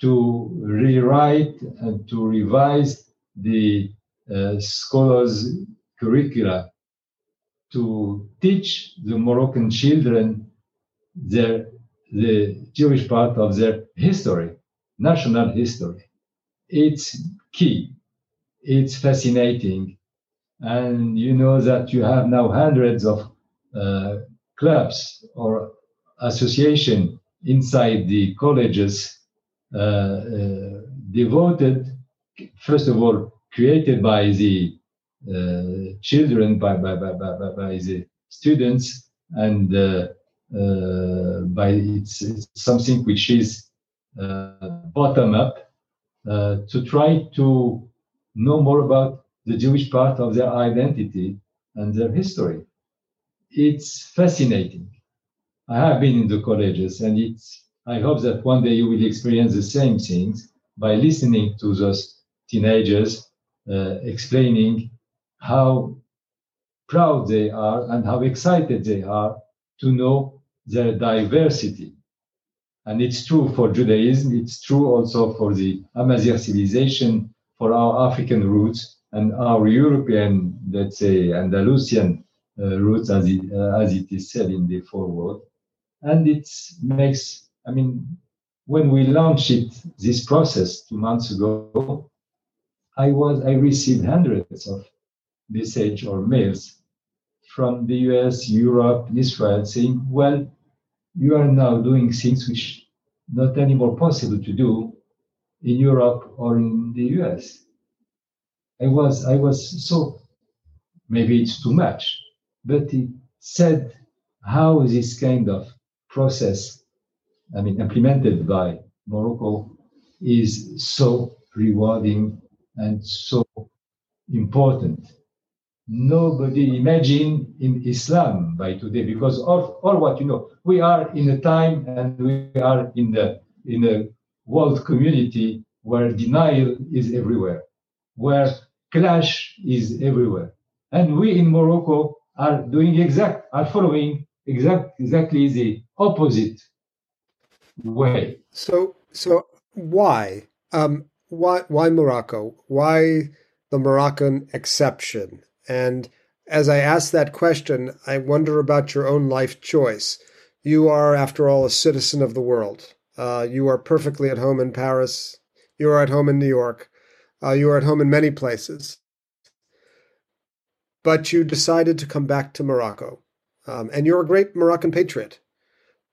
to rewrite and to revise the uh, scholars curricula to teach the Moroccan children their the Jewish part of their history national history. It's key. It's fascinating. And you know that you have now hundreds of uh, clubs or association inside the colleges uh, uh, devoted, first of all, created by the uh, children, by, by, by, by, by the students, and uh, uh, by it's, it's, something which is bottom up to try to know more about the Jewish part of their identity and their history. It's fascinating. I have been in the colleges, and it's. I hope that one day you will experience the same things by listening to those teenagers uh, explaining how proud they are and how excited they are to know their diversity. And it's true for Judaism, it's true also for the Amazigh civilization, for our African roots and our European, let's say, Andalusian uh, roots, as it, uh, as it is said in the foreword. And it makes, I mean, when we launched it, this process two months ago, I was I received hundreds of messages or mails from the US, Europe, Israel saying, well, you are now doing things which not anymore possible to do in Europe or in the US. I was I was so maybe it's too much, but it said how this kind of process, I mean implemented by Morocco, is so rewarding and so important nobody imagine in Islam by today because of all what you know. We are in a time and we are in the in a world community where denial is everywhere, where clash is everywhere. And we in Morocco are doing exact are following exact exactly the opposite way. So so why? Um why why Morocco? Why the Moroccan exception? And as I ask that question, I wonder about your own life choice. You are, after all, a citizen of the world. Uh, you are perfectly at home in Paris. You are at home in New York. Uh, you are at home in many places. But you decided to come back to Morocco. Um, and you're a great Moroccan patriot.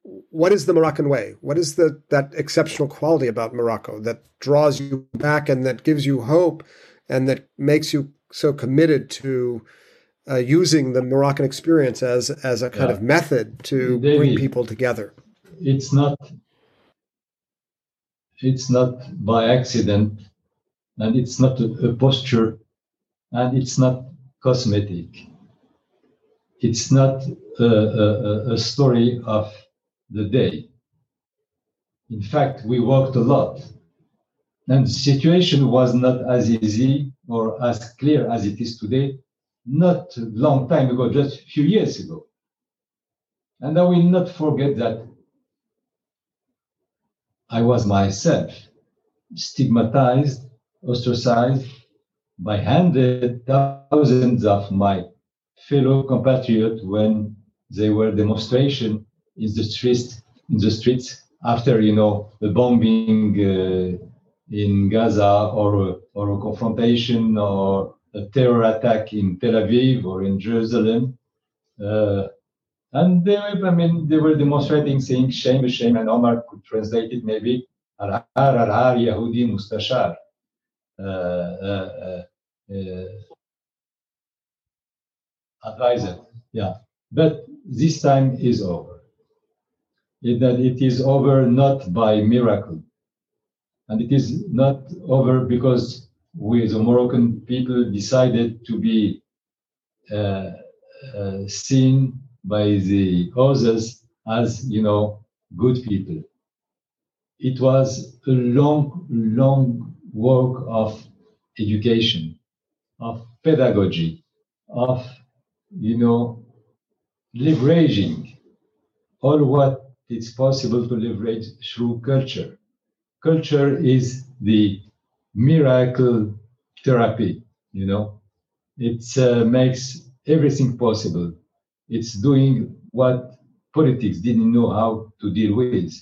What is the Moroccan way? What is the that exceptional quality about Morocco that draws you back and that gives you hope and that makes you so committed to uh, using the Moroccan experience as as a kind yeah. of method to David, bring people together. It's not it's not by accident, and it's not a, a posture, and it's not cosmetic. It's not a, a, a story of the day. In fact, we worked a lot, and the situation was not as easy or as clear as it is today, not a long time ago, just a few years ago. And I will not forget that I was myself stigmatized, ostracized by hundreds, thousands of my fellow compatriots when they were demonstration in the streets, in the streets after you know the bombing uh, in Gaza or a, or a confrontation or a terror attack in Tel Aviv or in Jerusalem. Uh, and they, were, I mean, they were demonstrating, saying shame, shame, and Omar could translate it maybe al-har, al-har, Yahudi, mustashar. Uh, uh, uh, advisor, yeah. But this time is over. It, that it is over not by miracle, and it is not over because we, the Moroccan people, decided to be uh, uh, seen by the others as, you know, good people. It was a long, long work of education, of pedagogy, of, you know, leveraging all what it's possible to leverage through culture culture is the miracle therapy you know? It uh, makes everything possible. It's doing what politics didn't know how to deal with.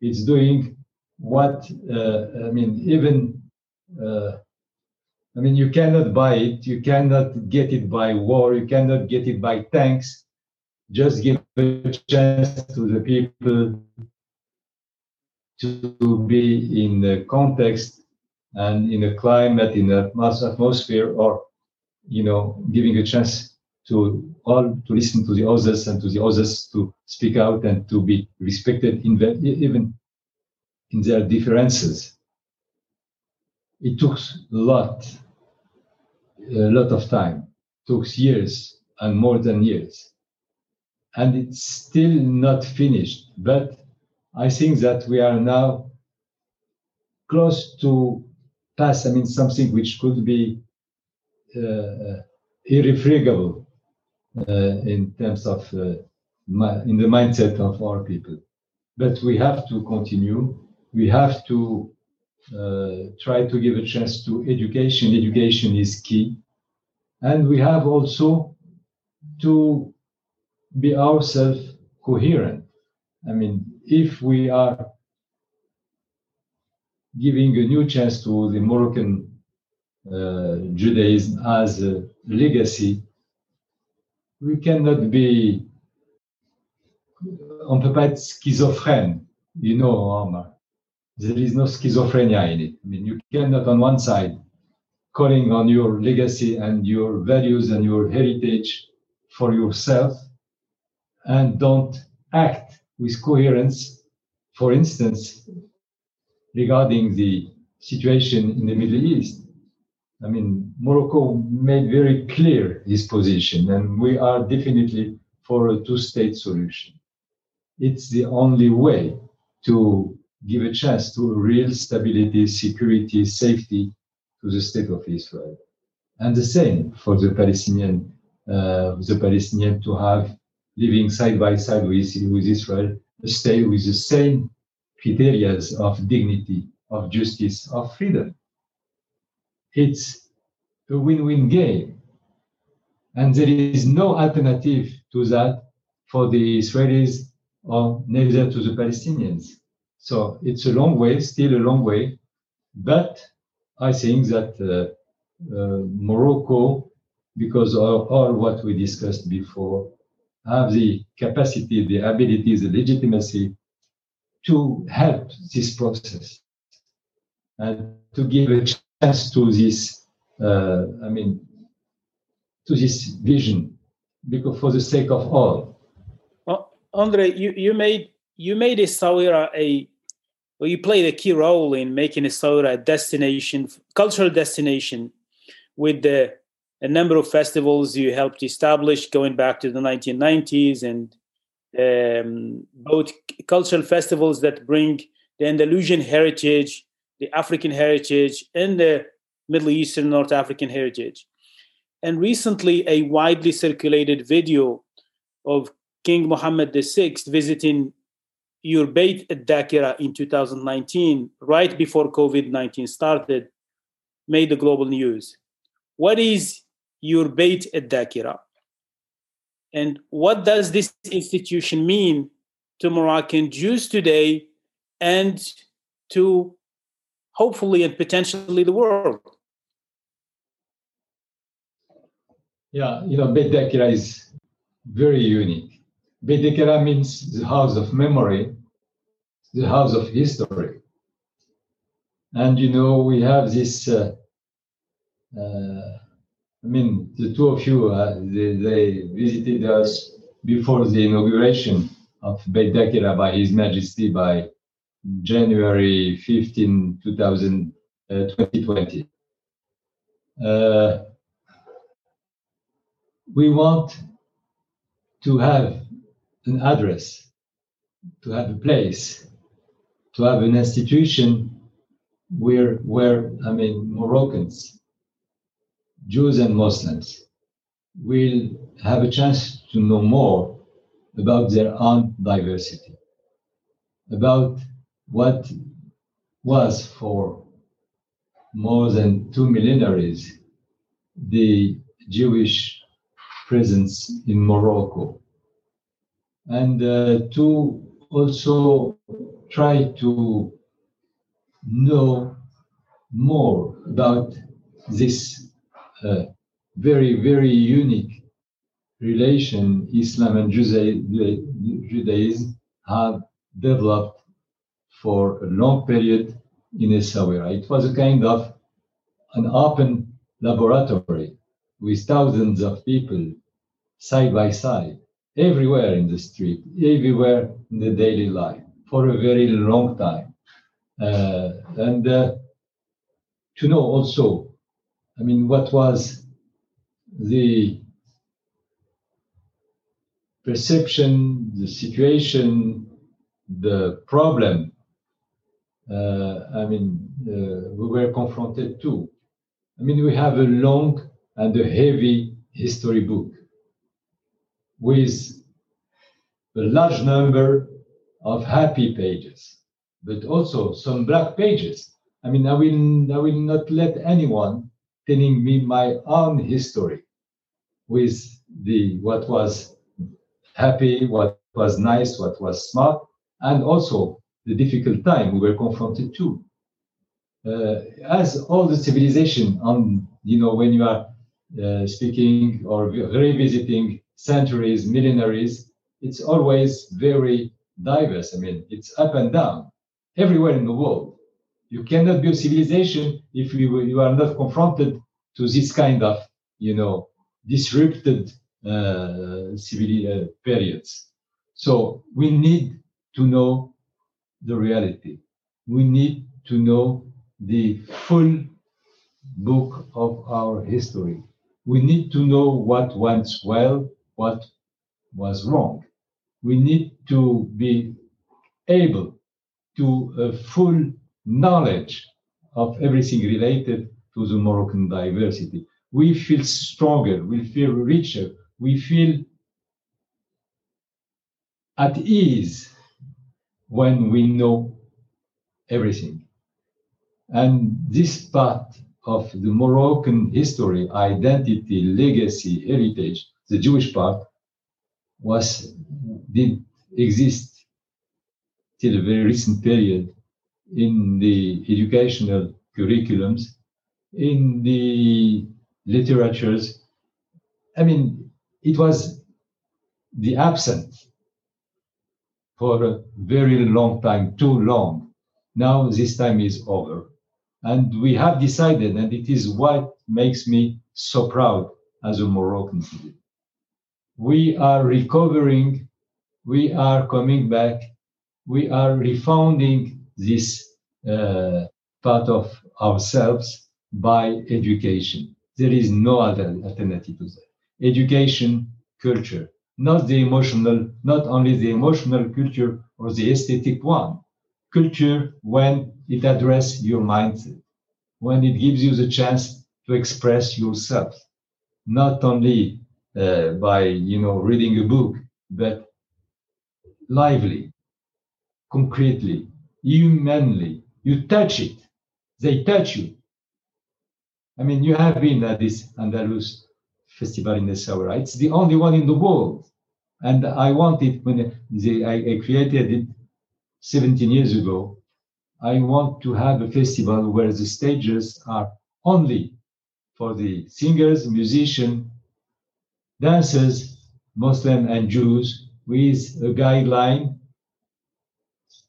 It's doing what uh, i mean even uh, I mean, you cannot buy it, you cannot get it by war, you cannot get it by tanks. Just give a chance to the people to be in the context and in a climate, in a atmosphere, or you know, giving a chance to all to listen to the others and to the others to speak out and to be respected in the, even in their differences. It took a lot, a lot of time, it took years and more than years. And it's still not finished, but I think that we are now close to pass, I mean, something which could be uh, irrefragable uh, in terms of uh, in the mindset of our people. But we have to continue. We have to uh, try to give a chance to education. Education is key. And we have also to be ourselves coherent. I mean, if we are giving a new chance to the Moroccan uh, Judaism as a legacy, we cannot be, on peut pas être schizophrène, you know, Omar. There is no schizophrenia in it. I mean, you cannot, on one side, calling on your legacy and your values and your heritage for yourself, and don't act with coherence. For instance, regarding the situation in the Middle East, I mean, Morocco made very clear his position, and we are definitely for a two state solution. It's the only way to give a chance to real stability, security, safety to the state of Israel. And the same for the Palestinian, uh, the Palestinian to have living side by side with, with Israel, a state with the same criteria of dignity, of justice, of freedom it's a win-win game. And there is no alternative to that for the Israelis or neither to the Palestinians. So it's a long way, still a long way. But I think that uh, uh, Morocco, because of all what we discussed before, have the capacity, the ability, the legitimacy to help this process and to give a chance to this, uh, I mean, to this vision, because for the sake of all. Well, Andre, you, you made you made Essaouira a well, you played a key role in making Essaouira a destination, cultural destination, with the a number of festivals you helped establish going back to the 1990s, and um, both cultural festivals that bring the Andalusian heritage the African heritage and the Middle Eastern North African heritage. And recently, a widely circulated video of King Mohammed VI visiting your Beit at Dakira in 2019, right before COVID 19 started, made the global news. What is your Beit at Dakira? And what does this institution mean to Moroccan Jews today and to hopefully and potentially the world. Yeah, you know, Beit Dakira is very unique. Beit Dakira means the house of memory, the house of history. And you know, we have this. Uh, uh, I mean, the two of you, uh, they, they, visited us before the inauguration of Beit Dakira by His Majesty by January 15, 2000, uh, 2020. Uh, we want to have an address, to have a place, to have an institution where, where I mean, Moroccans, Jews and Muslims will have a chance to know more about their own diversity, about what was for more than two millenaries the Jewish presence in Morocco, and uh, to also try to know more about this uh, very, very unique relation Islam and Judaism have developed for a long period in Essaouira. It was a kind of an open laboratory with thousands of people side by side, everywhere in the street, everywhere in the daily life for a very long time. Uh, and uh, to know also, I mean, what was the perception, the situation, the problem, uh, I mean, uh, we were confronted to. I mean, we have a long and a heavy history book with a large number of happy pages, but also some black pages. I mean, I will, I will not let anyone telling me my own history with the what was happy, what was nice, what was smart, and also the difficult time we were confronted to. Uh, as all the civilization on, you know, when you are uh, speaking or revisiting centuries, millenaries, it's always very diverse. I mean, it's up and down everywhere in the world. You cannot build civilization if you, you are not confronted to this kind of, you know, disrupted uh, civil uh, periods. So we need to know the reality. We need to know the full book of our history. We need to know what went well, what was wrong. We need to be able to a full knowledge of everything related to the Moroccan diversity. We feel stronger, we feel richer, we feel at ease when we know everything. And this part of the Moroccan history, identity, legacy, heritage, the Jewish part, was did exist till a very recent period in the educational curriculums, in the literatures. I mean, it was the absent for a very long time, too long. Now this time is over. And we have decided, and it is what makes me so proud as a Moroccan today. We are recovering, we are coming back, we are refounding this uh, part of ourselves by education. There is no other alternative to that. Education, culture, not the emotional, not only the emotional culture or the aesthetic one. Culture when it addresses your mindset, when it gives you the chance to express yourself, not only uh, by you know reading a book, but lively, concretely, humanly. You touch it, they touch you. I mean, you have been at this Andalus festival in the Essaouira. It's the only one in the world. And I wanted, when the, I, created it 17 years ago, I want to have a festival where the stages are only for the singers, musicians, dancers, Muslim and Jews, with a guideline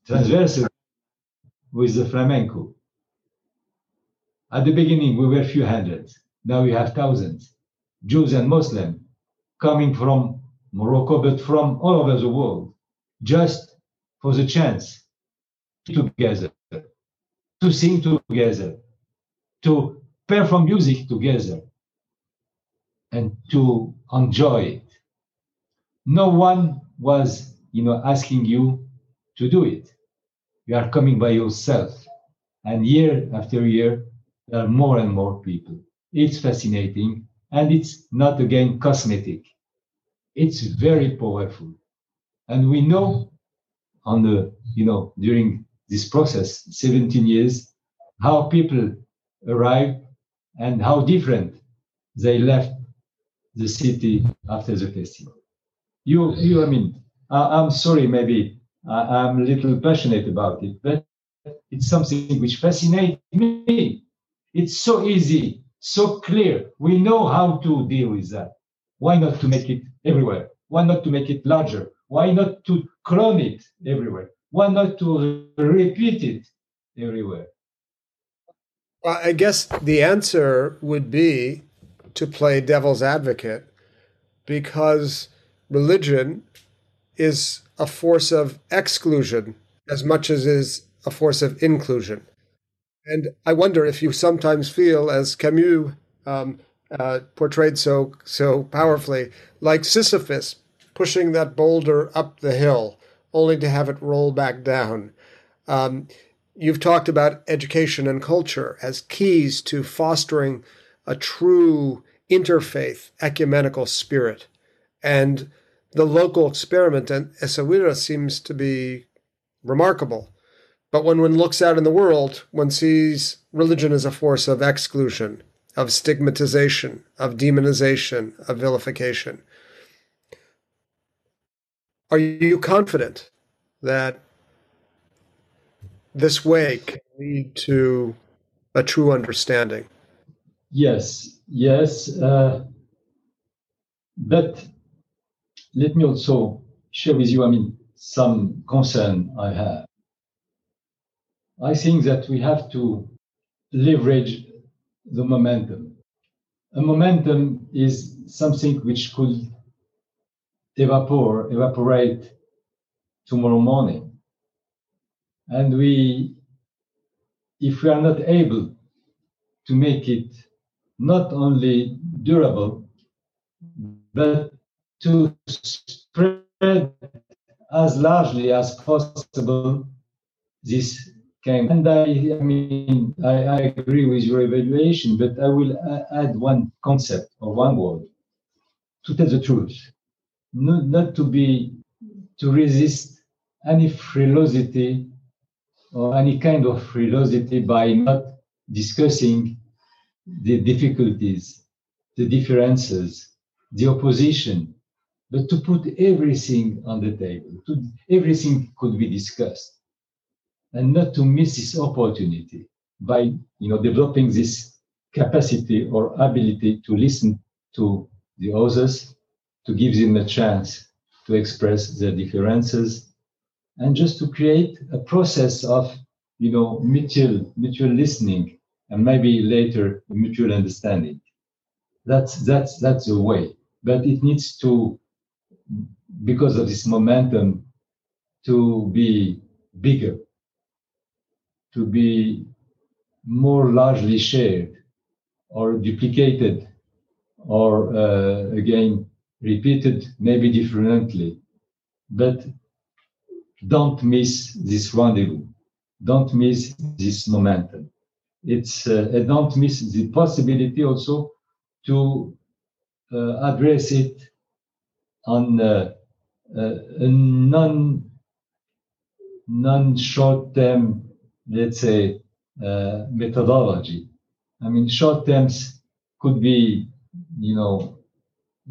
transversal with the flamenco. At the beginning, we were a few hundreds. Now we have thousands, Jews and Muslims coming from Morocco, but from all over the world, just for the chance together, to sing together, to perform music together, and to enjoy it. No one was, you know, asking you to do it. You are coming by yourself. And year after year, there are more and more people. It's fascinating and it's not again cosmetic. It's very powerful. And we know on the, you know, during this process, 17 years, how people arrived and how different they left the city after the festival. You, you, I mean, I, am sorry, maybe I, I'm a little passionate about it, but it's something which fascinates me. It's so easy so clear. We know how to deal with that. Why not to make it everywhere? Why not to make it larger? Why not to clone it everywhere? Why not to repeat it everywhere? Well, I guess the answer would be to play devil's advocate because religion is a force of exclusion as much as is a force of inclusion. And I wonder if you sometimes feel, as Camus um, uh, portrayed so so powerfully, like Sisyphus pushing that boulder up the hill, only to have it roll back down. Um, you've talked about education and culture as keys to fostering a true interfaith ecumenical spirit, and the local experiment in Essaouira seems to be remarkable. But when one looks out in the world, one sees religion as a force of exclusion, of stigmatization, of demonization, of vilification. Are you confident that this way can lead to a true understanding? Yes, yes. Uh, but let me also share with you, I mean, some concern I have. I think that we have to leverage the momentum. A momentum is something which could evapor, evaporate tomorrow morning. And we, if we are not able to make it not only durable, but to spread as largely as possible this came. And I, I mean, I, I agree with your evaluation, but I will uh, add one concept or one word to tell the truth, not, not to be, to resist any frilosity or any kind of frilosity by not discussing the difficulties, the differences, the opposition, but to put everything on the table. To, everything could be discussed and not to miss this opportunity by you know developing this capacity or ability to listen to the others, to give them a chance to express their differences, and just to create a process of you know mutual mutual listening and maybe later mutual understanding. That's that's that's the way, but it needs to because of this momentum to be bigger to be more largely shared or duplicated or uh, again repeated maybe differently. But don't miss this rendezvous. Don't miss this momentum. It's uh, don't miss the possibility also to uh, address it on uh, uh, a non non short term let's say, uh, methodology. I mean, short terms could be, you know,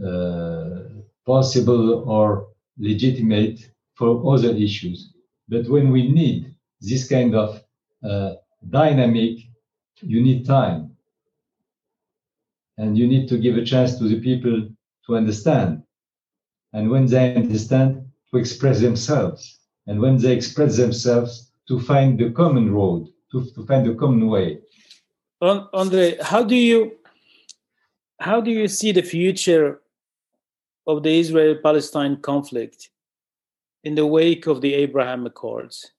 uh, possible or legitimate for other issues. But when we need this kind of uh, dynamic, you need time. And you need to give a chance to the people to understand. And when they understand, to express themselves. And when they express themselves, to find the common road, to, to find the common way. Andre, how do you how do you see the future of the Israel-Palestine conflict in the wake of the Abraham Accords?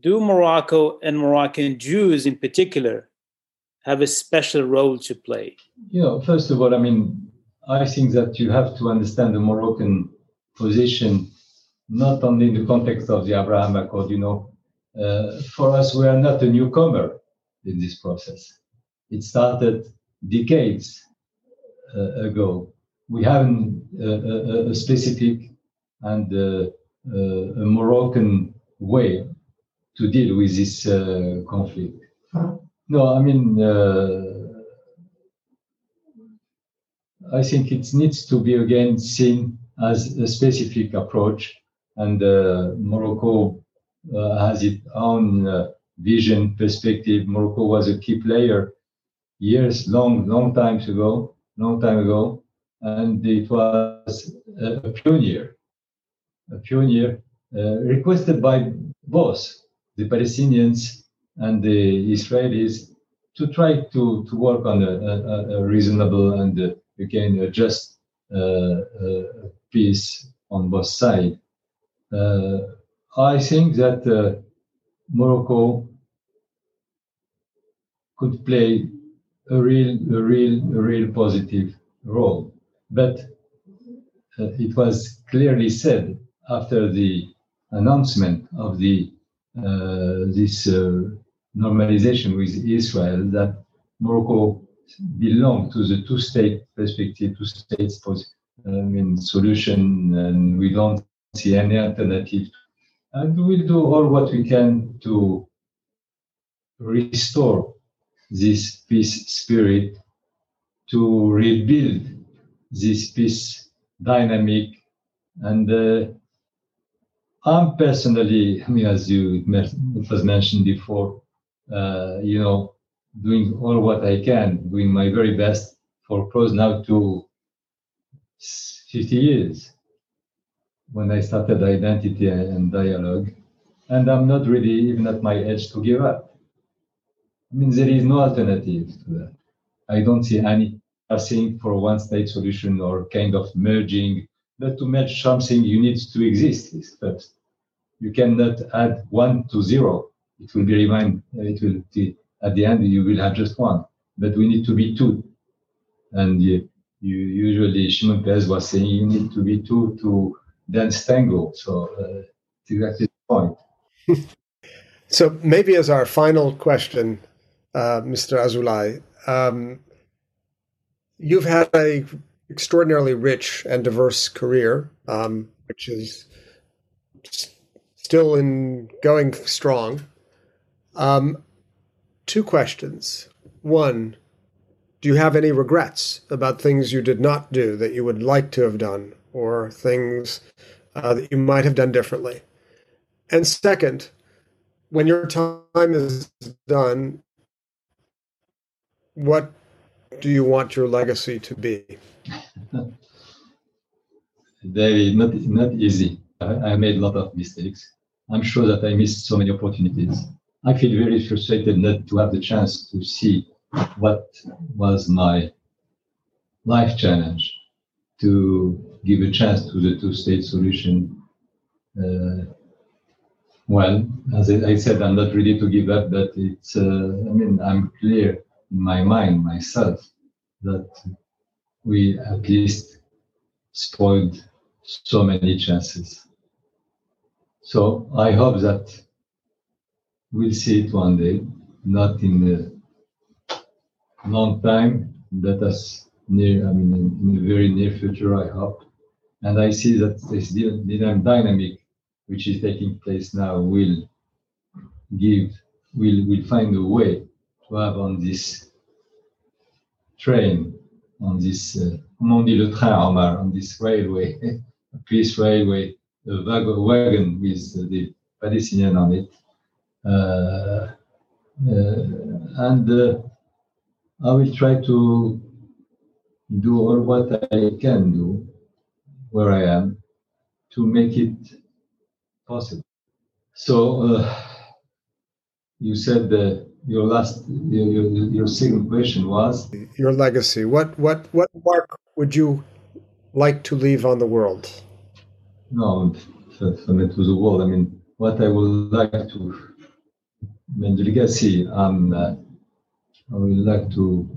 Do Morocco and Moroccan Jews in particular have a special role to play? You know, first of all, I mean, I think that you have to understand the Moroccan position not only in the context of the Abraham Accord, you know, uh, for us, we are not a newcomer in this process. It started decades uh, ago. We have a, a, a specific and uh, uh, a Moroccan way to deal with this uh, conflict. No, I mean, I think it needs to be again seen as a specific approach, and Morocco uh, has its own uh, vision, perspective. Morocco was a key player years, long, long times ago, long time ago, and it was a, pioneer, a pioneer uh, requested by both the Palestinians and the Israelis to try to, to work on a, a, a reasonable and uh, again a just uh, uh, peace on both sides. Uh, I think that Morocco could play a real, a real, a real positive role. But uh, it was clearly said after the announcement of the uh, this uh, normalization with Israel that Morocco belonged to the two-state perspective, two states I mean, solution, and we don't see any alternative. And we'll do all what we can to restore this peace spirit, to rebuild this peace dynamic. And uh, I'm personally, I mean, as you it was mentioned before, uh, you know, doing all what I can, doing my very best for close now to 50 years when I started identity and dialogue. And I'm not really even at my age to give up. I mean, there is no alternative to that. I don't see any asking for one state solution or kind of merging. But to merge something, you need to exist first. You cannot add one to zero. It will be remain. It will be, at the end you will have just one. But we need to be two. And you, you usually Shimon Peres was saying you need to be two to dance tango. So uh, exactly the point. [laughs] so maybe as our final question, uh, Mr. Azoulay, um, you've had a extraordinarily rich and diverse career, um, which is still in going strong. Um, two questions. One, do you have any regrets about things you did not do that you would like to have done, or things uh, that you might have done differently? And second, when your time is done, what do you want your legacy to be? [laughs] David, not, not easy. I, I made a lot of mistakes. I'm sure that I missed so many opportunities. I feel very frustrated not to have the chance to see what was my life challenge to give a chance to the two-state solution. Uh, well, as I said, I'm not ready to give up, but it's, uh, I mean, I'm clear in my mind, myself, that we at least spoiled so many chances. So I hope that we'll see it one day, not in a long time, but as near, I mean, in, in the very near future, I hope. And I see that this dynamic which is taking place now will give, will, will find a way to have on this train, on this, uh, on le train, Omar, on this railway, [laughs] a peace railway, a wagon with the Palestinian on it. Uh, uh, and uh, I will try to do all what I can do where I am to make it possible. So uh, you said that your last your, your, your second question was your legacy. What what what mark would you like to leave on the world? No, from it to the world. I mean, what I would like to, I mean, um, uh, I would like to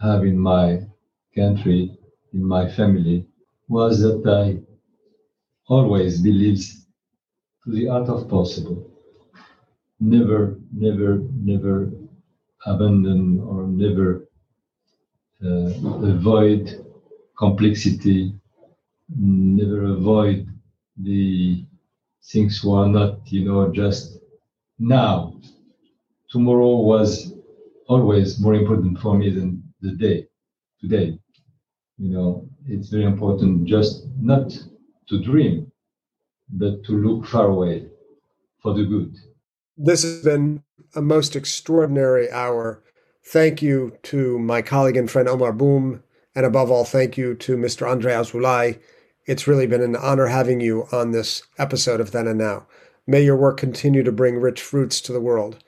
have in my country, in my family, was that I always believed to the art of possible never, never, never abandon or never uh, avoid complexity, never avoid the things who are not, you know, just now. Tomorrow was always more important for me than the day, today. You know, it's very important just not to dream, but to look far away for the good. This has been a most extraordinary hour. Thank you to my colleague and friend Omar Boum and above all, thank you to Mr. Andre Azoulay. It's really been an honor having you on this episode of Then and Now. May your work continue to bring rich fruits to the world.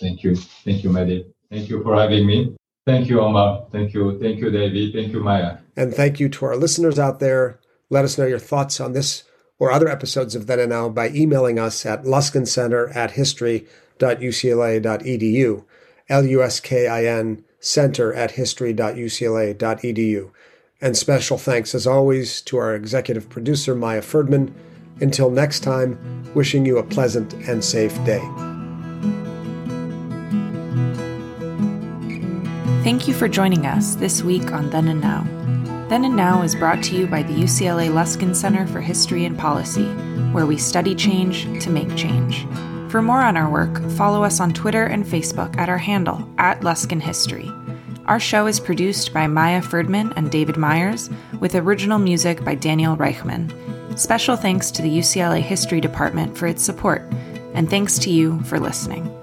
Thank you. Thank you, Mehdi. Thank you for having me. Thank you, Omar. Thank you. Thank you, David. Thank you, Maya. And thank you to our listeners out there. Let us know your thoughts on this or other episodes of Then and Now by emailing us at luskincenter at history.ucla.edu, L-U-S-K-I-N center at history.ucla.edu. And special thanks, as always, to our executive producer, Maya Ferdman. Until next time, wishing you a pleasant and safe day. Thank you for joining us this week on Then and Now. Then and Now is brought to you by the UCLA Luskin Center for History and Policy, where we study change to make change. For more on our work, follow us on Twitter and Facebook at our handle, at Luskin History. Our show is produced by Maya Ferdman and David Myers, with original music by Daniel Reichman. Special thanks to the UCLA History Department for its support, and thanks to you for listening.